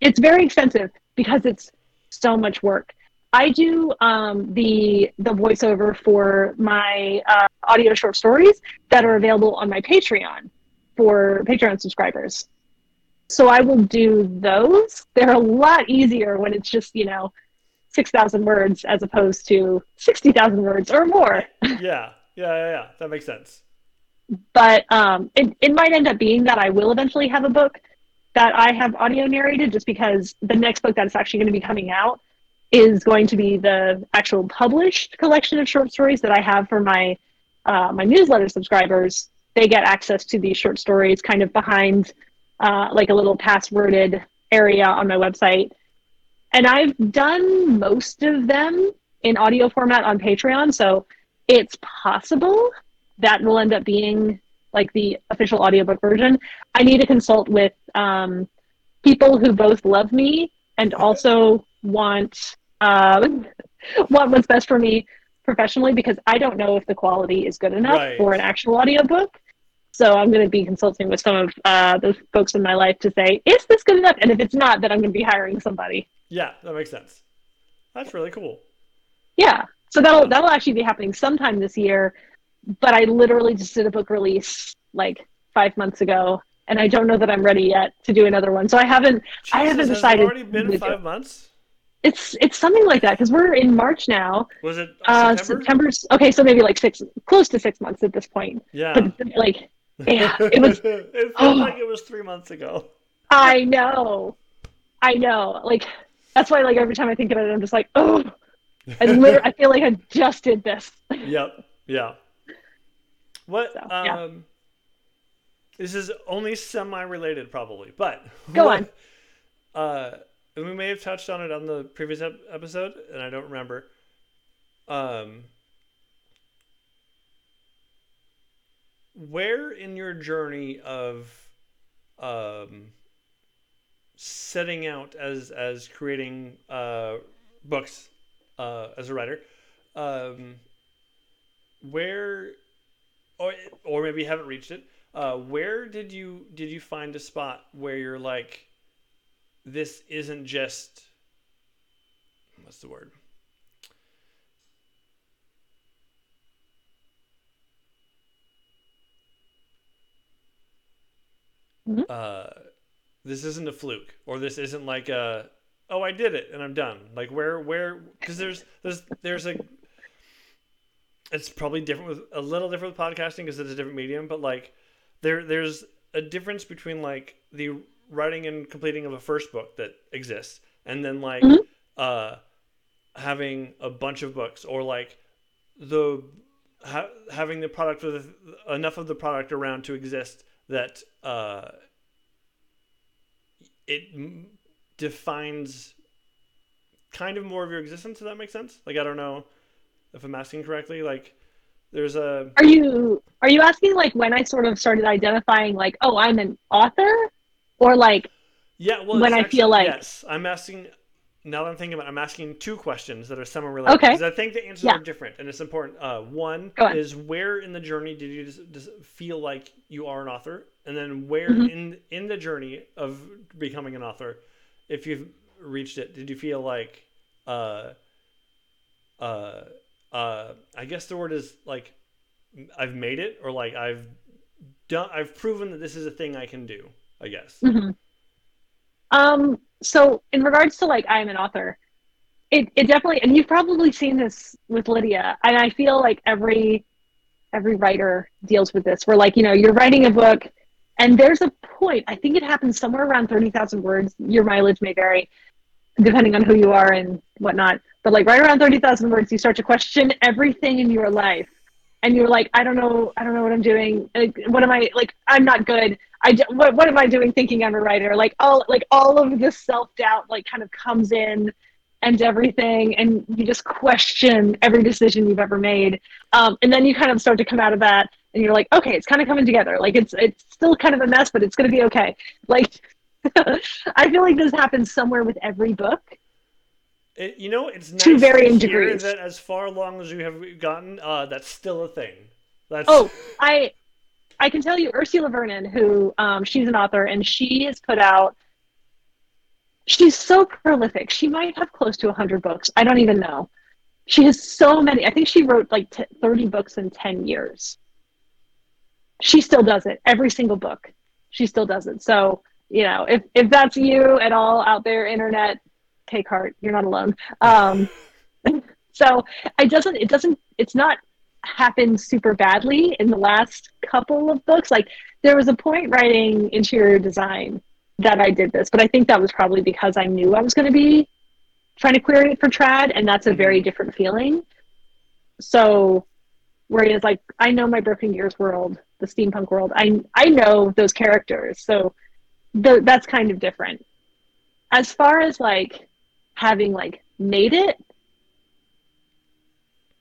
it's very expensive because it's so much work. I do um, the the voiceover for my uh, audio short stories that are available on my Patreon for Patreon subscribers. So I will do those. They're a lot easier when it's just you know six thousand words as opposed to sixty thousand words or more. yeah. Yeah. Yeah. Yeah. That makes sense. but um, it, it might end up being that I will eventually have a book that I have audio narrated just because the next book that's actually going to be coming out is going to be the actual published collection of short stories that I have for my uh, my newsletter subscribers. They get access to these short stories kind of behind uh, like a little passworded area on my website. And I've done most of them in audio format on Patreon, so it's possible that will end up being like the official audiobook version. I need to consult with um, people who both love me and also want uh, want what's best for me professionally because I don't know if the quality is good enough Right. for an actual audiobook. So I'm going to be consulting with some of uh, those folks in my life to say, is this good enough? And if it's not, then I'm going to be hiring somebody. Yeah, that makes sense. That's really cool. Yeah. So that'll that'll actually be happening sometime this year. But I literally just did a book release like five months ago, and I don't know that I'm ready yet to do another one. So I haven't. I haven't Jesus, has it decided already been five it. months. It's it's something like that because we're in March now. Was it Uh, September? September's okay, so maybe like six, close to six months at this point. Yeah. But like, yeah, it was. it feels like it was three months ago. I know, I know. Like that's why like every time I think about it, I'm just like, oh, I literally, I feel like I just did this. yep. Yeah. What? So, yeah. um, this is only semi-related, probably, but Go what- Uh, and we may have touched on it on the previous ep- episode, and I don't remember. Um, where in your journey of um, setting out as as creating uh, books uh, as a writer, um, where or or maybe you haven't reached it. Uh, where did you did you find a spot where you're like, this isn't just what's the word? Mhm. Uh, this isn't a fluke, or this isn't like a oh I did it and I'm done. Like where where because there's there's there's a it's probably different with a little different with podcasting because it's a different medium, but like there there's a difference between like the writing and completing of a first book that exists and then like Mhm. uh having a bunch of books or like the ha- having the product with enough of the product around to exist that uh it defines kind of more of your existence if that makes sense like i don't know if i'm asking correctly like there's a Are you are you asking like when I sort of started identifying like, oh, I'm an author, or like, Yeah, well, when I feel like- yes, I'm asking. Now that I'm thinking about, it, I'm asking two questions that are somewhat related Okay. because I think the answers Yeah. are different, and it's important. Uh, one on. is where in the journey did you just, just feel like you are an author, and then where Mhm. in in the journey of becoming an author, if you've reached it, did you feel like, uh, uh, uh, I guess the word is like, I've made it, or like I've done, I've proven that this is a thing I can do. I guess. Mhm. Um, so in regards to like I'm an author, it, it definitely and you've probably seen this with Lydia, and I feel like every every writer deals with this where like, you know, you're writing a book and there's a point, I think it happens somewhere around thirty thousand words. Your mileage may vary depending on who you are and whatnot. But like right around thirty thousand words, you start to question everything in your life. And you're like, I don't know, I don't know what I'm doing. Like, what am I like? I'm not good. I what what am I doing thinking I'm a writer? Like all like all of this self doubt like kind of comes in and everything, and you just question every decision you've ever made. Um, and then you kind of start to come out of that, and you're like, okay, it's kind of coming together. Like it's it's still kind of a mess, but it's gonna be okay. Like I feel like this happens somewhere with every book. It, you know, it's nice To varying to degrees. that as far along as you have gotten, uh, that's still a thing. That's Oh, I I can tell you Ursula Vernon, who um, she's an author, and she has put out. She's so prolific. She might have close to hundred books. I don't even know. She has so many. I think she wrote like t- thirty books in ten years. She still does it. Every single book, she still does it. So you know, if if that's you at all out there, internet, take heart. You're not alone. Um, so it doesn't. It doesn't. It's not happened super badly in the last couple of books. Like there was a point writing interior design that I did this, but I think that was probably because I knew I was going to be trying to query it for trad, and that's a very different feeling. So, whereas like I know my Broken Gears world, the steampunk world, I I know those characters, so th- that's kind of different. As far as like having like made it,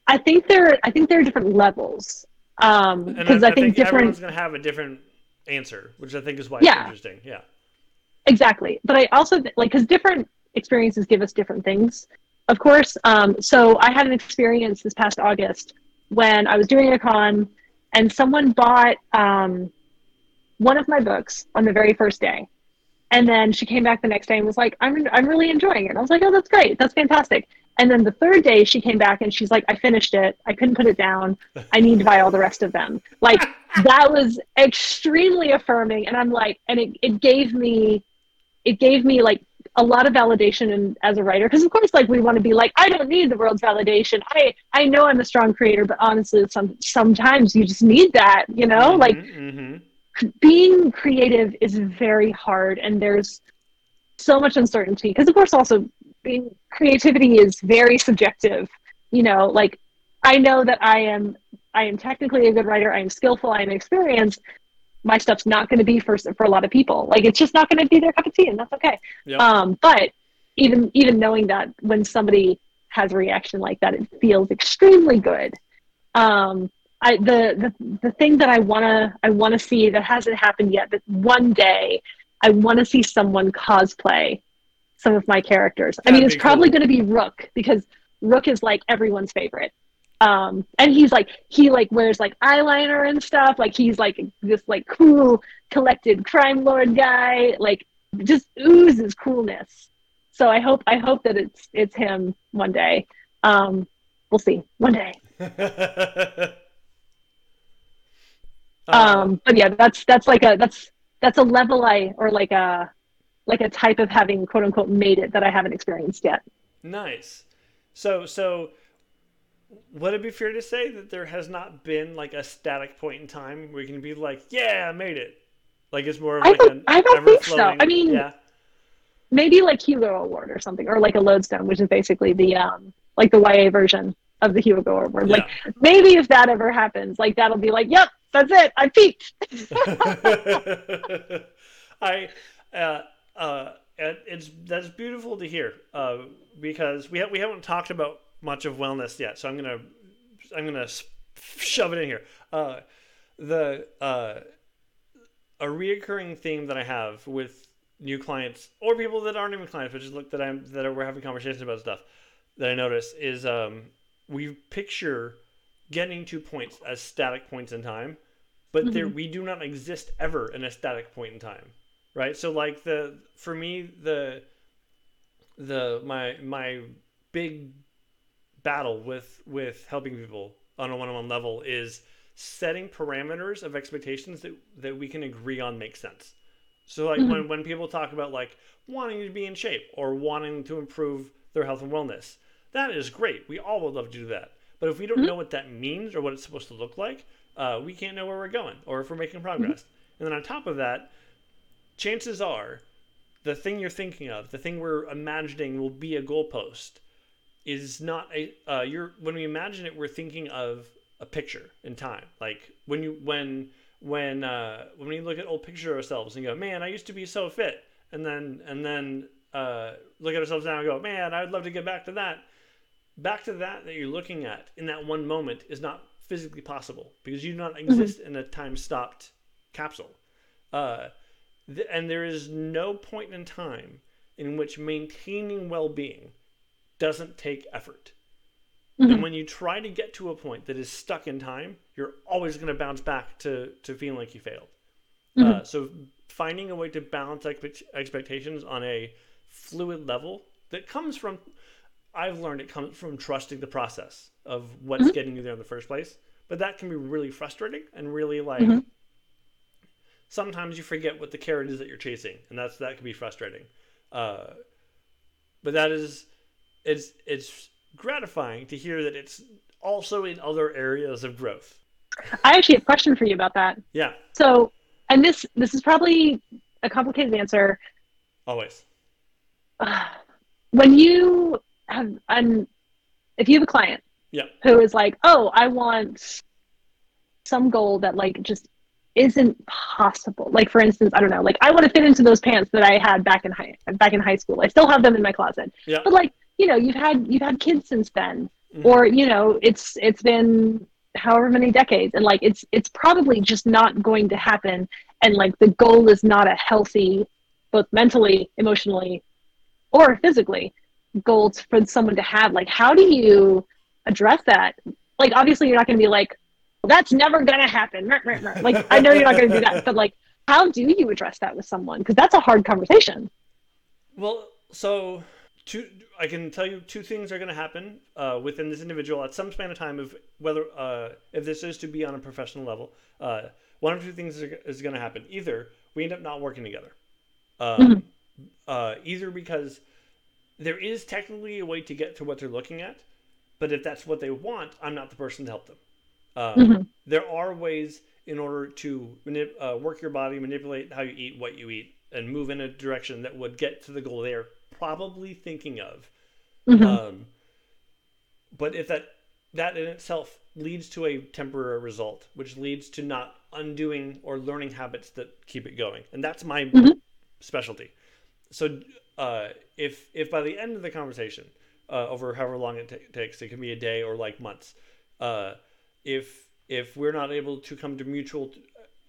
I think there I think there are different levels. Um, and because I, I, think, different everyone's going to have a different answer, which I think is why Yeah. it's interesting. Yeah. exactly but i also th- like because different experiences give us different things of course um, so i had an experience this past august when i was doing a con and someone bought um, one of my books on the very first day. And then she came back the next day and was like i'm, I'm really enjoying it. And i was like oh that's great. That's fantastic. And then the third day she came back and she's like i finished it. I couldn't put it down. I need to buy all the rest of them. Like that was extremely affirming. And i'm like and it, it gave me it gave me like a lot of validation and as a writer because of course like we want to be like i don't need the world's validation i i know i'm a strong creator but honestly some sometimes you just need that you know like hmm being creative is very hard and there's so much uncertainty because of course also being creativity is very subjective. You know, like I know that I am I am technically a good writer. I am skillful. I am experienced. My stuff's not going to be for for a lot of people. Like it's just not going to be their cup of tea, and that's okay. Yep. Um, but even even knowing that when somebody has a reaction like that, it feels extremely good. Um, I the the the thing that I wanna I wanna see that hasn't happened yet, but one day I want to see someone cosplay some of my characters. I That'd mean, it's probably cool. to be Rook because Rook is like everyone's favorite. Um, and he's like he like wears like eyeliner and stuff. Like he's like this like cool collected crime lord guy. Like just oozes coolness. So I hope I hope that it's it's him one day. Um, we'll see one day. Uh, um but yeah that's that's like a that's that's a level i or like a like a type of having quote unquote made it that i haven't experienced yet Nice. So so would it be fair to say that there has not been like a static point in time where you can be like, yeah, I made it. Like it's more of I like don't- an I don't think so. I mean- yeah. maybe like hugo award or something or like a lodestone which is basically the um like the ya version of the hugo award like maybe if that ever happens like that'll be like yep that's it i peaked I uh uh it's that's beautiful to hear uh because we ha- we haven't talked about much of wellness yet. So I'm gonna I'm gonna shove it in here. Uh the uh a reoccurring theme that I have with new clients or people that aren't even clients but just look that I'm that we're having conversations about stuff that I notice is um we picture getting to points as static points in time but there we do not exist ever in a static point in time right? So like the for me the the my my big battle with with helping people on a one-on-one level is setting parameters of expectations that that we can agree on make sense. So like mm-hmm. when when people talk about like wanting to be in shape or wanting to improve their health and wellness that is great. We all would love to do that. But if we don't mm-hmm. know what that means or what it's supposed to look like uh, we can't know where we're going or if we're making mm-hmm. progress. And then on top of that chances are the thing you're thinking of, the thing we're imagining will be a goalpost, is not a. Uh, you're when we imagine it, we're thinking of a picture in time. Like when you when when uh, when we look at old pictures of ourselves and go, man, I used to be so fit, and then and then uh, look at ourselves now and go, man, I'd love to get back to that. Back to that that you're looking at in that one moment is not physically possible because you do not exist in a time stopped capsule. Uh, th- and there is no point in time in which maintaining well-being doesn't take effort. And when you try to get to a point that is stuck in time, you're always going to bounce back to to feeling like you failed. Uh, so finding a way to balance expect- expectations on a fluid level that comes from I've learned it comes from trusting the process of what's getting you there in the first place. But that can be really frustrating and really like sometimes you forget what the carrot is that you're chasing, and that's that can be frustrating. Uh, but that is it's it's gratifying to hear that it's also in other areas of growth. i actually have a question for you about that Yeah, so and this this is probably a complicated answer always. when you have um, if you have a client Yeah. who is like oh i want some goal that like just isn't possible like for instance i don't know like i want to fit into those pants that i had back in high back in high school i still have them in my closet Yeah. but like you know you've had you've had kids since then. Mhm. or you know it's it's been however many decades. And like it's it's probably just not going to happen. And like the goal is not a healthy both mentally emotionally or physically goals for someone to have. Like how do you address that? Like obviously you're not going to be like well, that's never going to happen like i know you're not going to do that. But like how do you address that with someone? Because that's a hard conversation. Well, so two, I can tell you two things are going to happen uh, within this individual at some span of time. Of whether uh, if this is to be on a professional level, uh, one of two things is, is going to happen. Either we end up not working together, um, uh, either because there is technically a way to get to what they're looking at, but if that's what they want, I'm not the person to help them. Um, Mhm. There are ways in order to manip- uh, work your body, manipulate how you eat, what you eat, and move in a direction that would get to the goal they are probably thinking of. Mhm. Um, but if that that in itself leads to a temporary result, which leads to not undoing or learning habits that keep it going, and that's my Mhm. specialty. So uh, if if by the end of the conversation, uh, over however long it ta- takes, it can be a day or like months. Uh, if if we're not able to come to mutual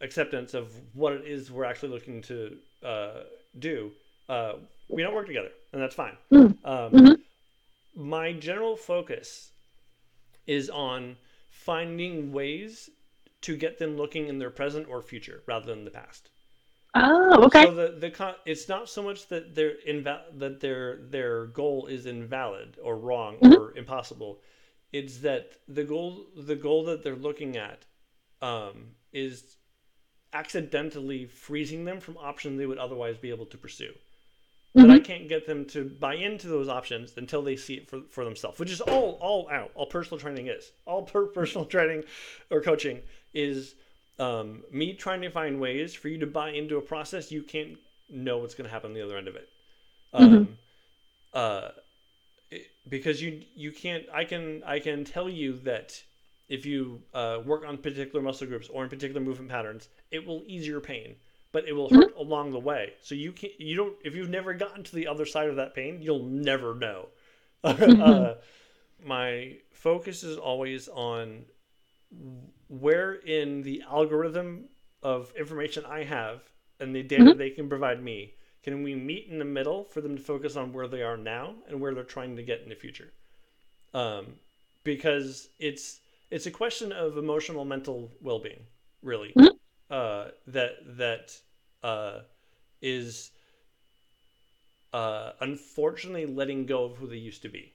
acceptance of what it is we're actually looking to uh, do, uh, we don't work together, and that's fine. Mm. Um, Mhm. My general focus is on finding ways to get them looking in their present or future rather than the past. Oh, okay. So the the con- it's not so much that their that their their goal is invalid or wrong Mhm. or impossible. It's that the goal the goal that they're looking at um, is accidentally freezing them from options they would otherwise be able to pursue. But I can't get them to buy into those options until they see it for, for themselves, which is all all out. All personal training is all per- personal training or coaching is um, me trying to find ways for you to buy into a process you can't know what's going to happen on the other end of it. Um, uh, it- because you you can't. I can I can tell you that if you uh, work on particular muscle groups or in particular movement patterns, it will ease your pain, but it will hurt along the way. So you can't, you don't if you've never gotten to the other side of that pain, you'll never know. uh, my focus is always on where in the algorithm of information I have and the data they can provide me, can we meet in the middle for them to focus on where they are now and where they're trying to get in the future? Um, because it's it's a question of emotional mental well-being, really. Mhm. Uh, that that uh, is uh, unfortunately letting go of who they used to be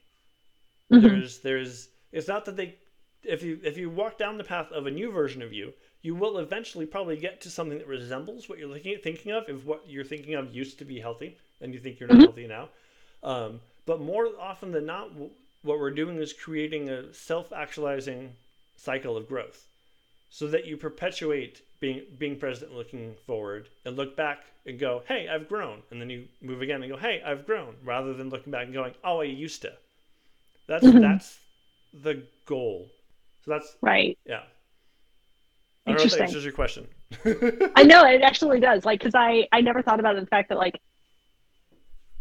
Mhm. there's there's it's not that they if you if you walk down the path of a new version of you you will eventually probably get to something that resembles what you're looking at thinking of if what you're thinking of used to be healthy and you think you're not Mhm. healthy now um, but more often than not w- what we're doing is creating a self-actualizing cycle of growth so that you perpetuate being being present and looking forward and look back and go hey i've grown and then you move again and go hey i've grown rather than looking back and going oh i used to that's Mhm. that's the goal. So that's Right. yeah. I don't know if that Interesting. answers your question. I know it actually does. Like, because I I never thought about the fact that like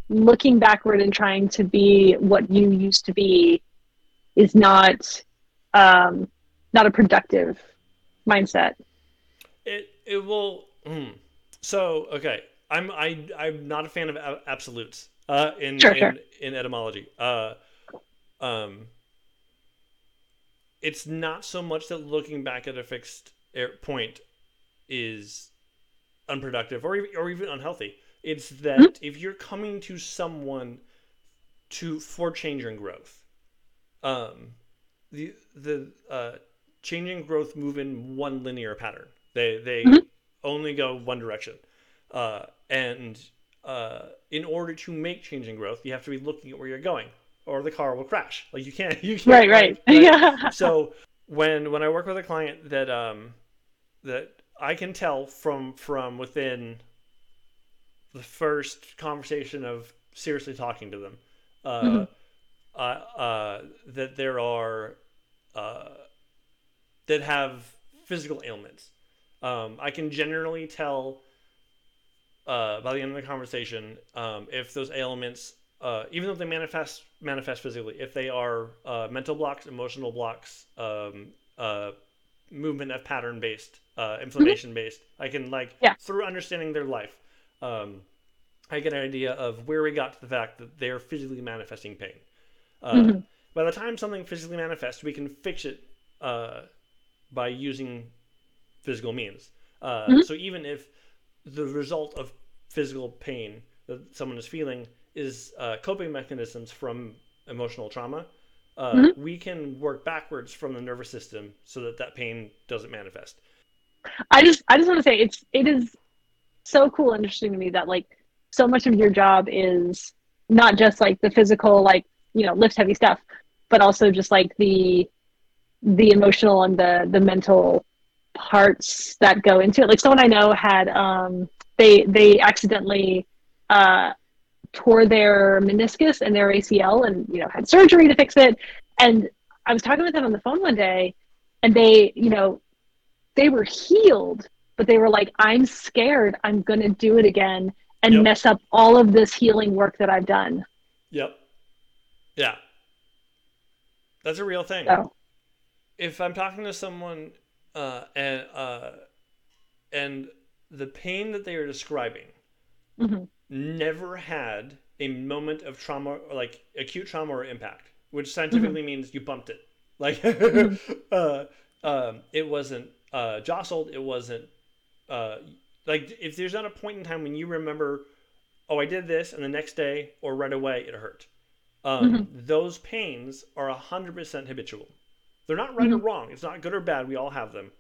looking backward and trying to be what you used to be is not um not a productive mindset. It it will. hmm. So okay, I'm I I'm not a fan of a- absolutes. Uh, in Sure, in, sure. in etymology. Uh, um. It's not so much that looking back at a fixed point is unproductive or even, or even unhealthy. It's that Mm-hmm. if you're coming to someone to for change and growth, um, the the uh, change and growth move in one linear pattern. They they Mhm. only go one direction, uh, and uh, in order to make change and growth, you have to be looking at where you're going, or the car will crash. Like you can't you can't Right, right. like- Yeah. so when when I work with a client that um that I can tell from from within the first conversation of seriously talking to them uh, Mhm. uh, uh, that there are uh, that have physical ailments. Um, I can generally tell uh, by the end of the conversation um, if those ailments, uh, even though they manifest manifest physically, if they are uh, mental blocks, emotional blocks, um, uh, movement of pattern based, uh, inflammation based, I can like Yeah. through understanding their life, um, I get an idea of where we got to the fact that they're physically manifesting pain. Uh, Mhm. By the time something physically manifests, we can fix it uh, by using physical means. Uh, Mhm. So even if the result of physical pain that someone is feeling is uh, coping mechanisms from emotional trauma, uh, Mhm. we can work backwards from the nervous system so that that pain doesn't manifest. I just I just want to say it's it is so cool and interesting to me that like so much of your job is not just like the physical like you know lift heavy stuff but also just like the the emotional and the the mental parts that go into it like someone I know had um they they accidentally uh tore their meniscus and their ACL and you know had surgery to fix it. And I was talking with them on the phone one day, and they you know they were healed, but they were like, I'm scared. I'm gonna do it again and Yep. mess up all of this healing work that I've done. Yep. Yeah. That's a real thing. So If I'm talking to someone uh, and uh, and the pain that they are describing mhm. never had a moment of trauma or like acute trauma or impact, which scientifically means you bumped it. Like uh, um, it wasn't uh, jostled, it wasn't uh, like if there's not a point in time when you remember, oh, I did this, and the next day or right away it hurt. Um, Those pains are hundred percent habitual. They're not right or wrong. It's not good or bad. We all have them,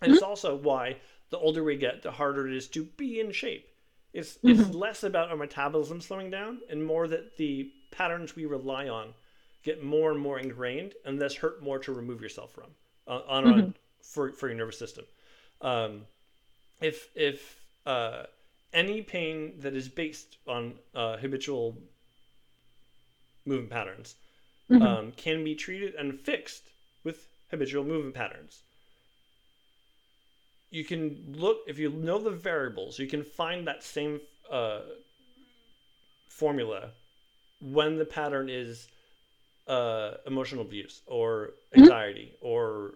and it's also why the older we get, the harder it is to be in shape. It's it's less about our metabolism slowing down and more that the patterns we rely on get more and more ingrained and thus hurt more to remove yourself from uh, on on for for your nervous system. Um, if if uh, any pain that is based on uh, habitual movement patterns Mhm. um, can be treated and fixed habitual movement patterns. You can look if you know the variables, you can find that same uh, formula when the pattern is uh, emotional abuse or anxiety or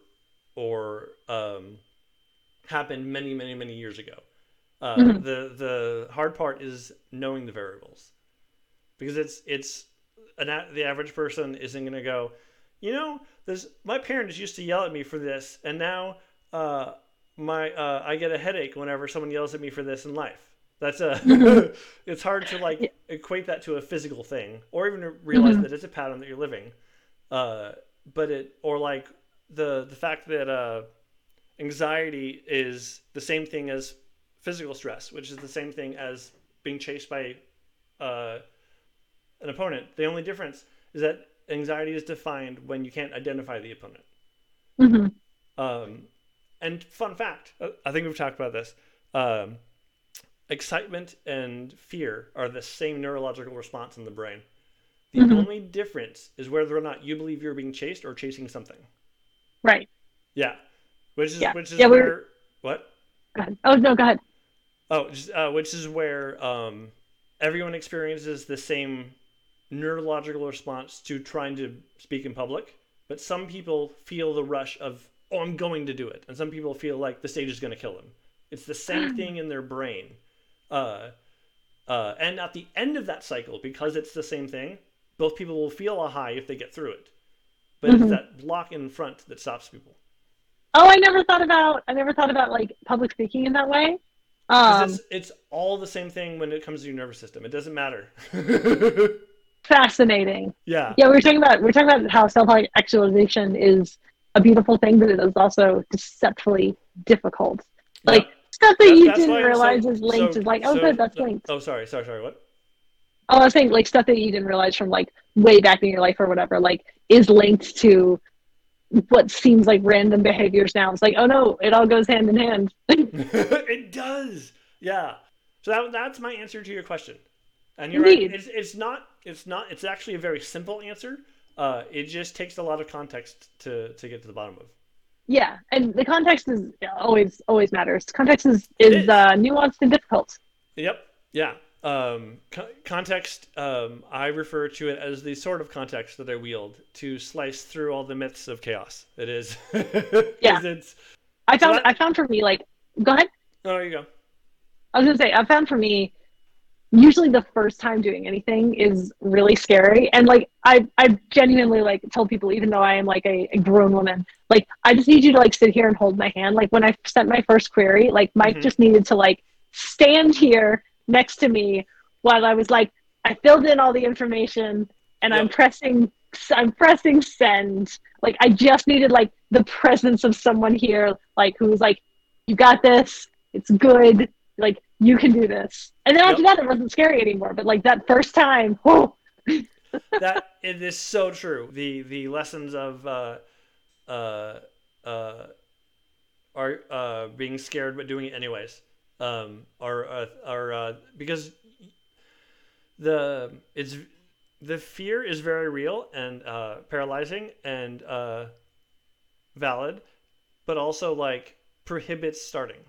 or um, happened many many many years ago. Uh, Mhm. The the hard part is knowing the variables because it's it's an the average person isn't going to go, you know, my parents used to yell at me for this, and now uh, my uh, I get a headache whenever someone yells at me for this in life. That's a it's hard to like equate that to a physical thing, or even realize Mhm. that it's a pattern that you're living. Uh, but it or like the the fact that uh, anxiety is the same thing as physical stress, which is the same thing as being chased by uh, an opponent. The only difference is that anxiety is defined when you can't identify the opponent. Mhm. Um, and fun fact, uh, I think we've talked about this. Um, excitement and fear are the same neurological response in the brain. The Mhm. only difference is whether or not you believe you're being chased or chasing something. Right. Yeah, which is Yeah. which is Yeah, we're- where what? Go ahead. Oh no, go ahead. Oh, just, uh, which is where um, everyone experiences the same neurological response to trying to speak in public, but some people feel the rush of, oh, I'm going to do it, and some people feel like the stage is going to kill them. It's the same thing in their brain. Uh, uh, and at the end of that cycle, because it's the same thing, both people will feel a high if they get through it. But it's Mhm. that block in front that stops people. Oh, I never thought about I never thought about like public speaking in that way. Um, it's, it's all the same thing when it comes to your nervous system. It doesn't matter. fascinating. yeah. Yeah, we were talking about we are talking about how self actualization is a beautiful thing, but it is also deceptively difficult. Like stuff that That- you didn't why- so- realize is linked so- is like, oh so- good, that's no- linked. Oh, sorry, sorry, sorry. What? Oh, I was saying like stuff that you didn't realize from like way back in your life or whatever, like is linked to what seems like random behaviors now. It's like, oh no, it all goes hand in hand. it does. Yeah. So that, that's my answer to your question. And you're Indeed. right. It's, it's not. It's not. It's actually a very simple answer. Uh, it just takes a lot of context to to get to the bottom of. yeah, and the context is always always matters. Context is is is. uh, nuanced and difficult. Yep. Yeah. Um, co- context. Um, I refer to it as the sort of context that I wield to slice through all the myths of chaos. It is. Yeah. It's. I found I found for me like go ahead. Oh, there you go. I was gonna say I found for me usually the first time doing anything is really scary. And like I I genuinely like tell people even though I am like a, a grown woman like I just need you to like sit here and hold my hand. Like when I sent my first query like Mike Mhm. just needed to like stand here next to me while I was like I filled in all the information and I'm pressing I'm pressing send. Like I just needed like the presence of someone here like who was like you got this. It's good like you can do this and then after Yep. that it wasn't scary anymore but like that first time oh that it is so true. The the lessons of uh, uh, uh, are uh, being scared but doing it anyways um, are uh, are uh, because the it's the fear is very real and uh, paralyzing and uh, valid, but also like prohibits starting.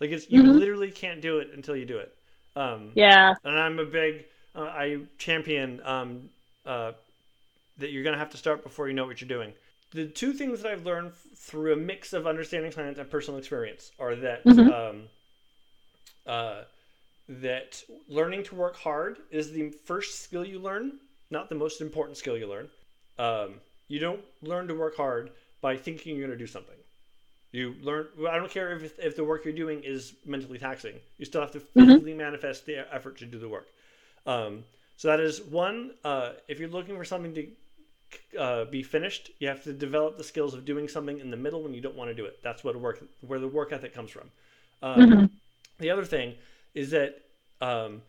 Like it's you Mhm. literally can't do it until you do it. Um, Yeah. and I'm a big uh, I champion um, uh, that you're gonna have to start before you know what you're doing. The two things that I've learned through a mix of understanding science and personal experience are that Mhm. um, uh, that learning to work hard is the first skill you learn, not the most important skill you learn. Um, you don't learn to work hard by thinking you're going to do something. You learn. well, I don't care if if the work you're doing is mentally taxing. You still have to physically manifest the effort to do the work. Um, so that is one. Uh, if you're looking for something to uh, be finished, you have to develop the skills of doing something in the middle when you don't want to do it. That's what work where the work ethic comes from. Um, Mhm. The other thing is that um,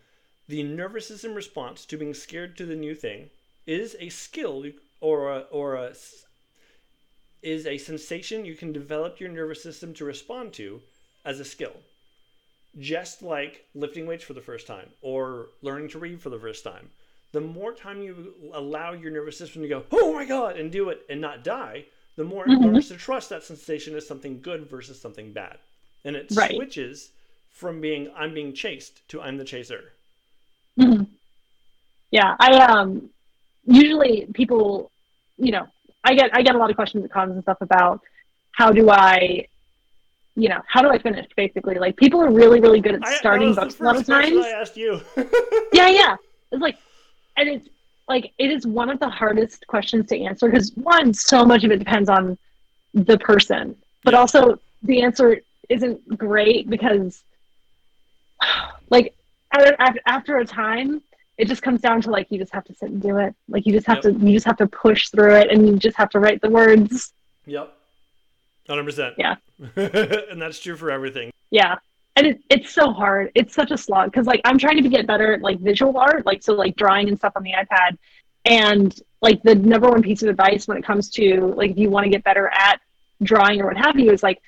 the nervous system response to being scared to the new thing is a skill or a, or a is a sensation you can develop your nervous system to respond to as a skill. Just like lifting weights for the first time or learning to read for the first time. The more time you allow your nervous system to go, oh my God, and do it and not die, the more it Mhm. learns to trust that sensation as something good versus something bad. And it Right. switches from being I'm being chased to I'm the chaser. Mhm. Yeah, I um usually people, you know, I get I get a lot of questions and comments and stuff about how do I, you know, how do I finish basically? Like people are really really good at I, starting was books a lot of times. I asked you. Yeah, yeah. It's like, and it's like it is one of the hardest questions to answer because one, so much of it depends on the person, but Yeah. also the answer isn't great because, like, after, after a time, it just comes down to like you just have to sit and do it. Like you just have Yep. to you just have to push through it, and you just have to write the words. Yep. 100%. Yeah. and that's true for everything. Yeah. And it, it's so hard. It's such a slog because like I'm trying to get better at like visual art, like so like drawing and stuff on the iPad. And like the number one piece of advice when it comes to like if you want to get better at drawing or what have you is like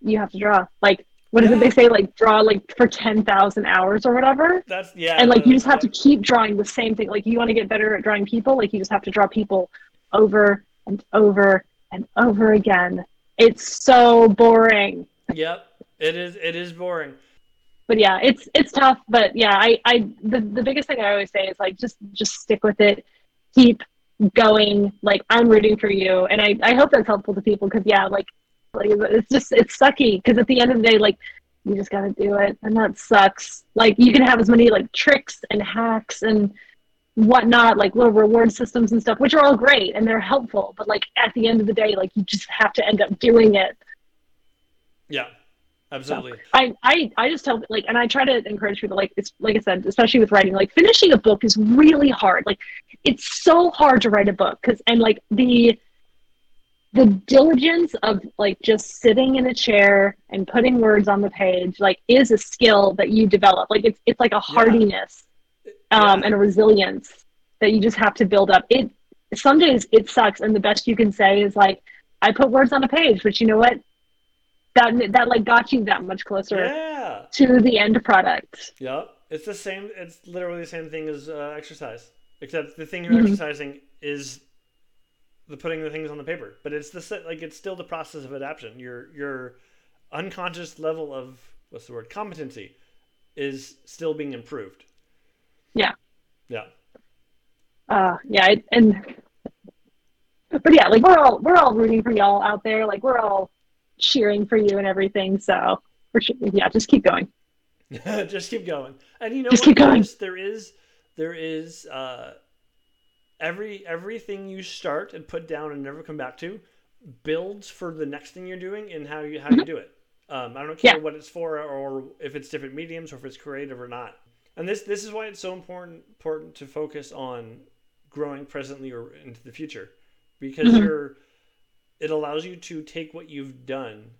you have to draw. Like what is Yeah. it they say like draw like for ten thousand hours or whatever. That's, yeah. And like you just have to keep drawing the same thing. Like you want to get better at drawing people, like you just have to draw people over and over and over again. It's so boring. Yep. It is, it is boring. but yeah, it's it's tough. But yeah, I I the the biggest thing I always say is like just just stick with it, keep going. Like I'm rooting for you, and I I hope that's helpful to people because yeah, like like it's just it's sucky because at the end of the day, like you just gotta do it, and that sucks. Like you can have as many like tricks and hacks and whatnot, like little reward systems and stuff, which are all great and they're helpful. But like at the end of the day, like you just have to end up doing it. Yeah. Absolutely. I, I I just tell like and I try to encourage people like it's like I said especially with writing like finishing a book is really hard like it's so hard to write a book because and like the the diligence of like just sitting in a chair and putting words on the page like is a skill that you develop like it's it's like a hardiness um, Yeah. and a resilience that you just have to build up it some days it sucks and the best you can say is like I put words on a page but you know what that that like got you that much closer Yeah. to the end product. Yep. It's the same. It's literally the same thing as uh, exercise, except the thing you're Mhm. exercising is the putting the things on the paper. But it's the like it's still the process of adaptation. Your your unconscious level of what's the word competency is still being improved. Yeah. Yeah. Uh, yeah, it, and but yeah, like we're all we're all rooting for y'all out there. Like we're all cheering for you and everything. So yeah, just keep going. just keep going and you know Just what? keep going. There is there is uh every everything you start and put down and never come back to builds for the next thing you're doing and how you how you do it um, i don't care Yeah. what it's for or if it's different mediums or if it's creative or not and this this is why it's so important important to focus on growing presently or into the future because Mhm. you're it allows you to take what you've done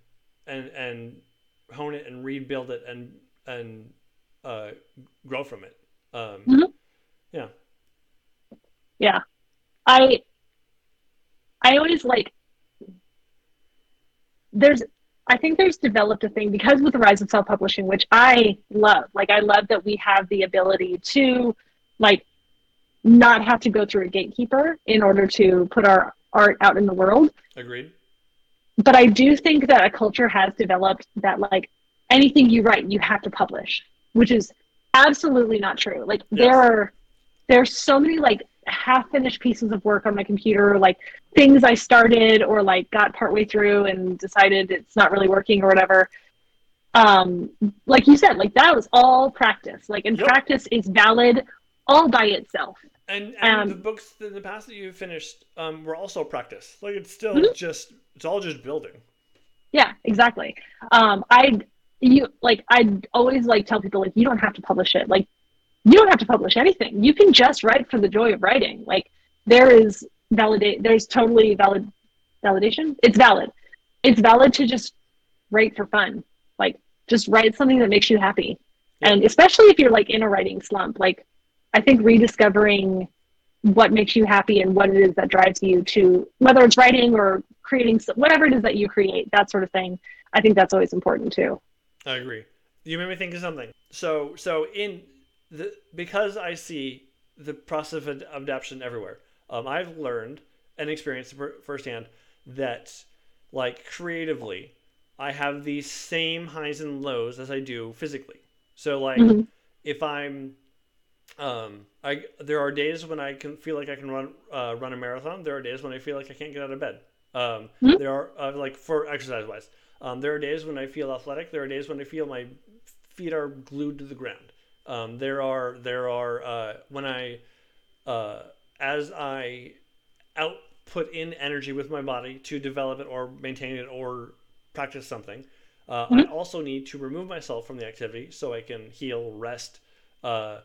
and and hone it and rebuild it and and uh, grow from it. Um, Mhm. Yeah, Yeah, I I always like there's I think there's developed a thing because with the rise of self-publishing, which I love. Like I love that we have the ability to like not have to go through a gatekeeper in order to put our art out in the world. Agreed. But I do think that a culture has developed that like anything you write, you have to publish, which is absolutely not true. Like Yes. there are there's so many like half finished pieces of work on my computer, like things I started or like got partway through and decided it's not really working or whatever. Um, like you said, like that was all practice. Like and Yep. practice is valid all by itself. And, and Um, the books in the past that you finished um, were also practice. Like it's still Mhm. just it's all just building. Yeah, exactly. Um, I you like I always like tell people like you don't have to publish it. Like you don't have to publish anything. You can just write for the joy of writing. Like there is validate. There's totally valid validation. It's valid. It's valid to just write for fun. Like just write something that makes you happy. Yeah. And especially if you're like in a writing slump, like I think rediscovering what makes you happy and what it is that drives you to whether it's writing or creating whatever it is that you create that sort of thing i think that's always important too I agree. You made me think of something. So so in the because I see the process of ad- adaptation everywhere. Um, I've learned and experienced firsthand that like creatively, I have these same highs and lows as I do physically. So like Mhm. if I'm um I there are days when I can feel like I can run uh, run a marathon. There are days when I feel like I can't get out of bed. Um, Mhm. There are uh, like for exercise wise. Um, there are days when I feel athletic. There are days when I feel my feet are glued to the ground. Um, there are there are uh, when I uh, as I output in energy with my body to develop it or maintain it or practice something. Uh, I also need to remove myself from the activity so I can heal, rest, uh,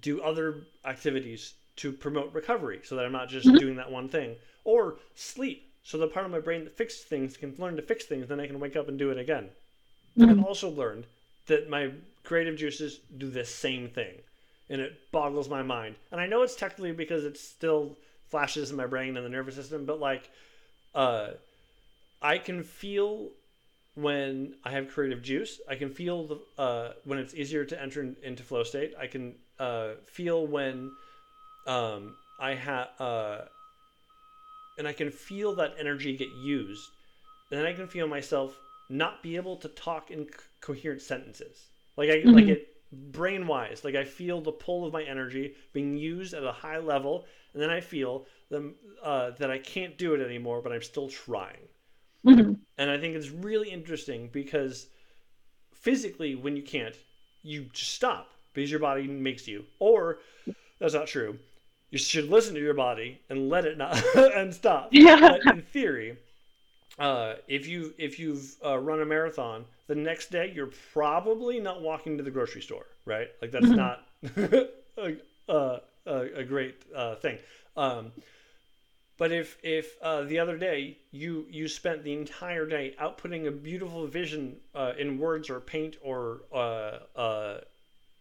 do other activities to promote recovery so that I'm not just Mhm. doing that one thing or sleep so the part of my brain that fixed things can learn to fix things then I can wake up and do it again. I've Mhm. also learned that my creative juices do the same thing and it boggles my mind. And I know it's technically because it still flashes in my brain and the nervous system, but like uh I can feel when I have creative juice. I can feel the uh, when it's easier to enter in, into flow state. I can uh, feel when um, I have, uh, and I can feel that energy get used. And then I can feel myself not be able to talk in c- coherent sentences. Like I like Mhm. it brain wise. Like I feel the pull of my energy being used at a high level, and then I feel them uh, that I can't do it anymore, but I'm still trying. Mhm. And I think it's really interesting because physically, when you can't, you just stop because your body makes you. Or that's not true. You should listen to your body and let it not and stop. Yeah. But in theory, uh, if you if you've uh, run a marathon, the next day you're probably not walking to the grocery store, right? Like that's Mhm. not a, a, a a great uh, thing. Um, but if if uh, the other day you you spent the entire day outputting a beautiful vision uh, in words or paint or uh, uh,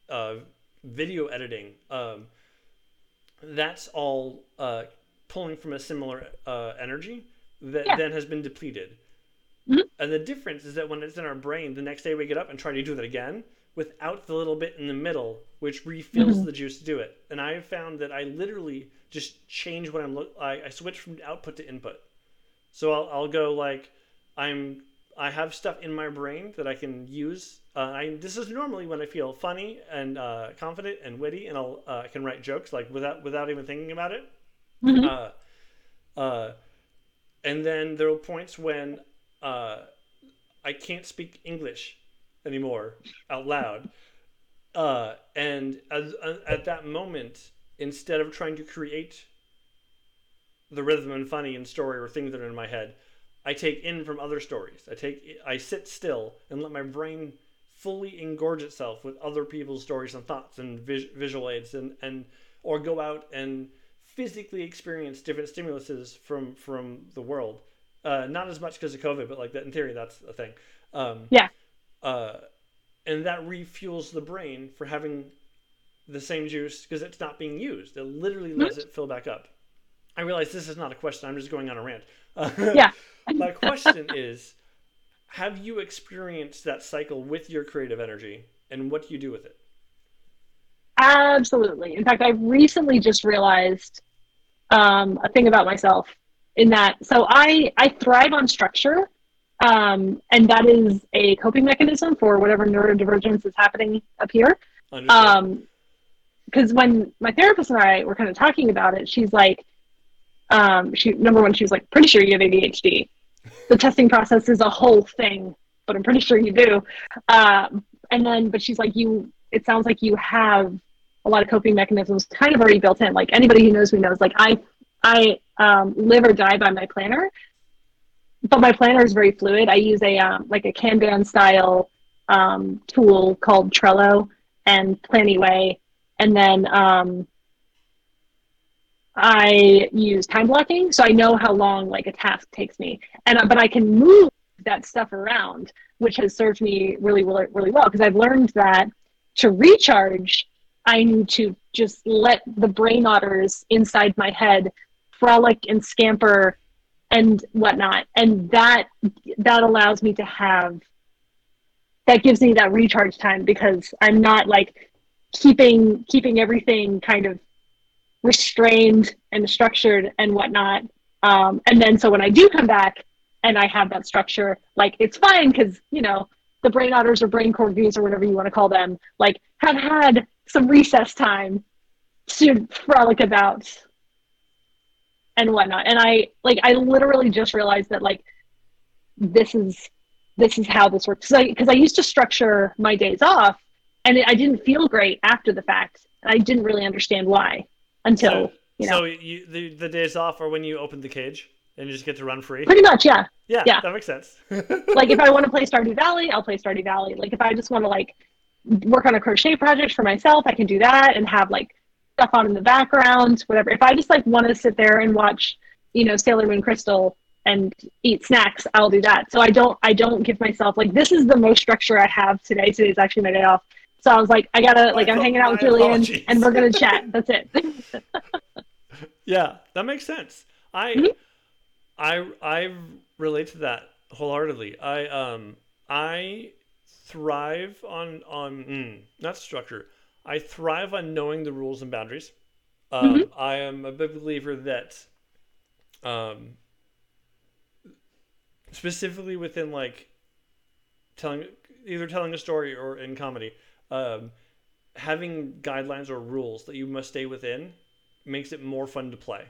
uh, video editing, um, that's all uh, pulling from a similar uh, energy that Yeah. then has been depleted. Mhm. And the difference is that when it's in our brain, the next day we get up and try to do that again without the little bit in the middle, which refills Mhm. the juice to do it. And I have found that I literally just change what I'm look. I, I switch from output to input. So I'll, I'll go like I'm. I have stuff in my brain that I can use. Uh, I, this is normally when I feel funny and uh, confident and witty, and I'll uh, I can write jokes like without without even thinking about it. Mhm. Uh, uh, and then there are points when uh, I can't speak English anymore out loud. Uh, and as, uh, at that moment, instead of trying to create the rhythm and funny and story or things that are in my head, I take in from other stories. I take I sit still and let my brain fully engorge itself with other people's stories and thoughts and vis- visual aids and, and or go out and physically experience different stimuluses from from the world. Uh, not as much because of COVID, but like that in theory, that's a thing. Um, Yeah. Uh, and that refuels the brain for having the same juice because it's not being used. It literally lets it fill back up. I realize this is not a question. I'm just going on a rant. Uh, Yeah. my question is Have you experienced that cycle with your creative energy and what do you do with it? Absolutely. In fact, I recently just realized um, a thing about myself in that. So I I thrive on structure, um, and that is a coping mechanism for whatever neurodivergence is happening up here. Um, because when my therapist and I were kind of talking about it, she's like, um, she number one, she was like, pretty sure you have ADHD. The testing process is a whole thing, but I'm pretty sure you do. Um, and then, but she's like, you. It sounds like you have a lot of coping mechanisms kind of already built in. Like anybody who knows me knows, like I, I um, live or die by my planner, but my planner is very fluid. I use a um, like a Kanban style um, tool called Trello and Planyway, and then um, I use time blocking, so I know how long like a task takes me, and uh, but I can move that stuff around, which has served me really, really, really well because I've learned that to recharge, I need to just let the brain otters inside my head frolic and scamper and whatnot, and that that allows me to have that gives me that recharge time because I'm not like keeping keeping everything kind of restrained and structured and whatnot. Um, and then so when I do come back and I have that structure, like it's fine because you know the brain otters or brain corgis or whatever you want to call them, like have had some recess time to frolic about and whatnot. And I like I literally just realized that like this is this is how this works because I, I used to structure my days off and it, I didn't feel great after the fact. I didn't really understand why until So, you know so you, the the days off are when you open the cage and you just get to run free. pretty much yeah. Yeah, yeah. that makes sense. like if I want to play Stardew Valley, I'll play Stardew Valley. Like if I just want to like work on a crochet project for myself, I can do that and have like stuff on in the background, whatever. If I just like want to sit there and watch, you know, Sailor Moon Crystal and eat snacks, I'll do that. So I don't I don't give myself like this is the most structure I have today. Today's actually my day off. So I was like, I gotta like I'm hanging out with Julian and we're gonna chat. That's it. yeah, that makes sense. I Mhm. I I relate to that wholeheartedly. I um I thrive on on mm, not structure. I thrive on knowing the rules and boundaries. Um, Mm-hmm. I am a big believer that um specifically within like telling either telling a story or in comedy um, having guidelines or rules that you must stay within makes it more fun to play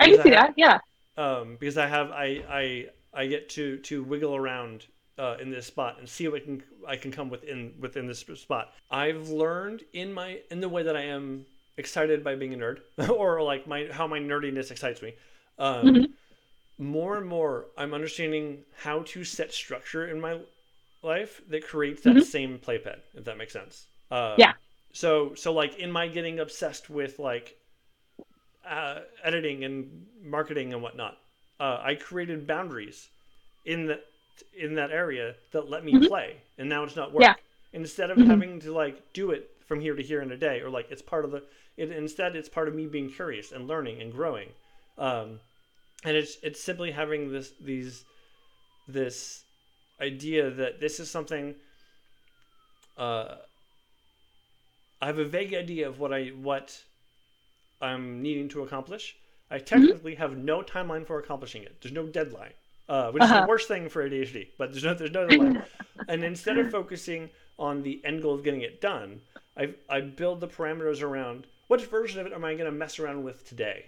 I can see that. Yeah. um, because I have I I I get to to wiggle around uh, in this spot and see what I can I can come within within this spot. I've learned in my in the way that I am excited by being a nerd or like my how my nerdiness excites me. Um, Mhm. More and more, I'm understanding how to set structure in my life that creates that Mhm. same playpen. If that makes sense. Um, Yeah. So so like in my getting obsessed with like uh, editing and marketing and whatnot, uh, I created boundaries in that in that area that let me Mhm. play, and now it's not work. Yeah. Instead of Mhm. having to like do it from here to here in a day, or like it's part of the. It, instead, it's part of me being curious and learning and growing, um, and it's it's simply having this these this idea that this is something. Uh, I have a vague idea of what I what I'm needing to accomplish. I Mm-hmm. technically have no timeline for accomplishing it. There's no deadline, uh, which is Uh-huh. the worst thing for ADHD. But there's no there's no deadline. and instead of focusing on the end goal of getting it done, I I build the parameters around which version of it am I going to mess around with today.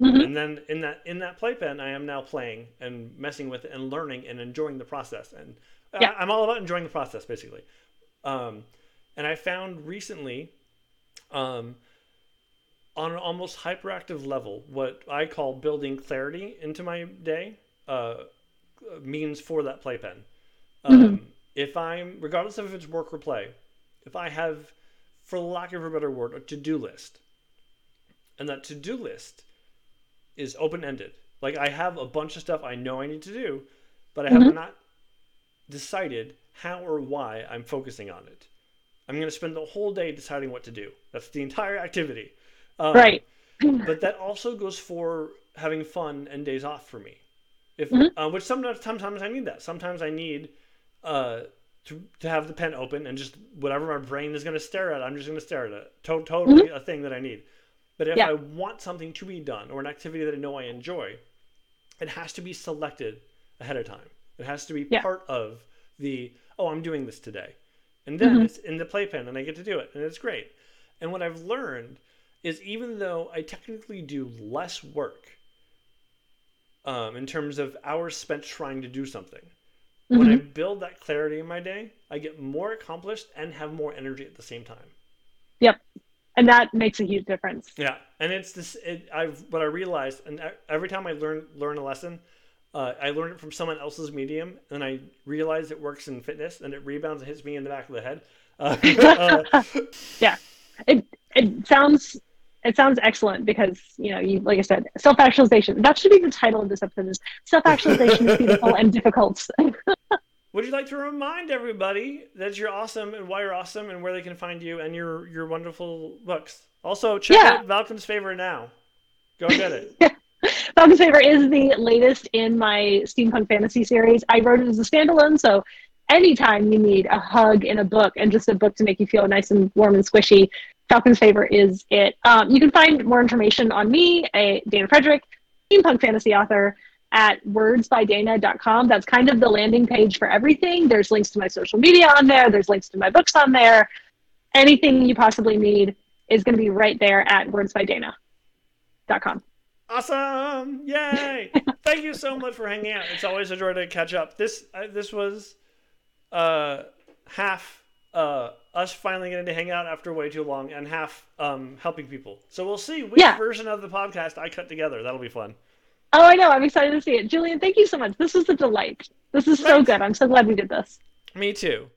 Mhm. And then in that in that playpen, I am now playing and messing with it and learning and enjoying the process. And I- Yeah. I'm all about enjoying the process, basically. Um, and I found recently, um, on an almost hyperactive level, what I call building clarity into my day uh, means for that playpen. Um, If I'm, regardless of if it's work or play, if I have, for lack of a better word, a to-do list, and that to-do list is open-ended. Like I have a bunch of stuff I know I need to do, but I have Mhm. not decided how or why I'm focusing on it. I'm going to spend the whole day deciding what to do. That's the entire activity. Um, Right. but that also goes for having fun and days off for me. If Mhm. uh, which sometimes sometimes I need that. Sometimes I need uh, to, to have the pen open and just whatever my brain is going to stare at, I'm just going to stare at it. To- totally a thing that I need. But if Yeah. I want something to be done or an activity that I know I enjoy, it has to be selected ahead of time. It has to be Yeah. part of the oh, I'm doing this today, and then Mhm. it's in the playpen, and I get to do it, and it's great. And what I've learned is even though I technically do less work um, in terms of hours spent trying to do something, when I build that clarity in my day, I get more accomplished and have more energy at the same time. Yep. And that makes a huge difference. Yeah, and it's this. It, I've what I realized, and every time I learn learn a lesson, uh, I learn it from someone else's medium, and I realize it works in fitness, and it rebounds and hits me in the back of the head. Uh, uh, It it sounds it sounds excellent because you know you like I said self actualization. That should be the title of this episode. Is self actualization is beautiful and difficult. would you like to remind everybody that you're awesome and why you're awesome and where they can find you and your your wonderful books? Also, check Yeah. out Falcon's Favor now. Go get it. Falcon's Favor is the latest in my steampunk fantasy series. I wrote it as a standalone, so anytime you need a hug in a book and just a book to make you feel nice and warm and squishy, Falcon's Favor is it. Um, you can find more information on me, a Dana Frederick, steampunk fantasy author, at wordsbydana.com. That's kind of the landing page for everything. There's links to my social media on there. There's links to my books on there. Anything you possibly need is going to be right there at wordsbydana.com. Awesome! Yay! Thank you so much for hanging out. It's always a joy to catch up. This uh, this was uh, half uh, us finally getting to hang out after way too long, and half um, helping people. So we'll see which Yeah. version of the podcast I cut together. That'll be fun. Oh, I know. I'm excited to see it. Julian, thank you so much. This was a delight. This is so good. I'm so glad we did this. Me too.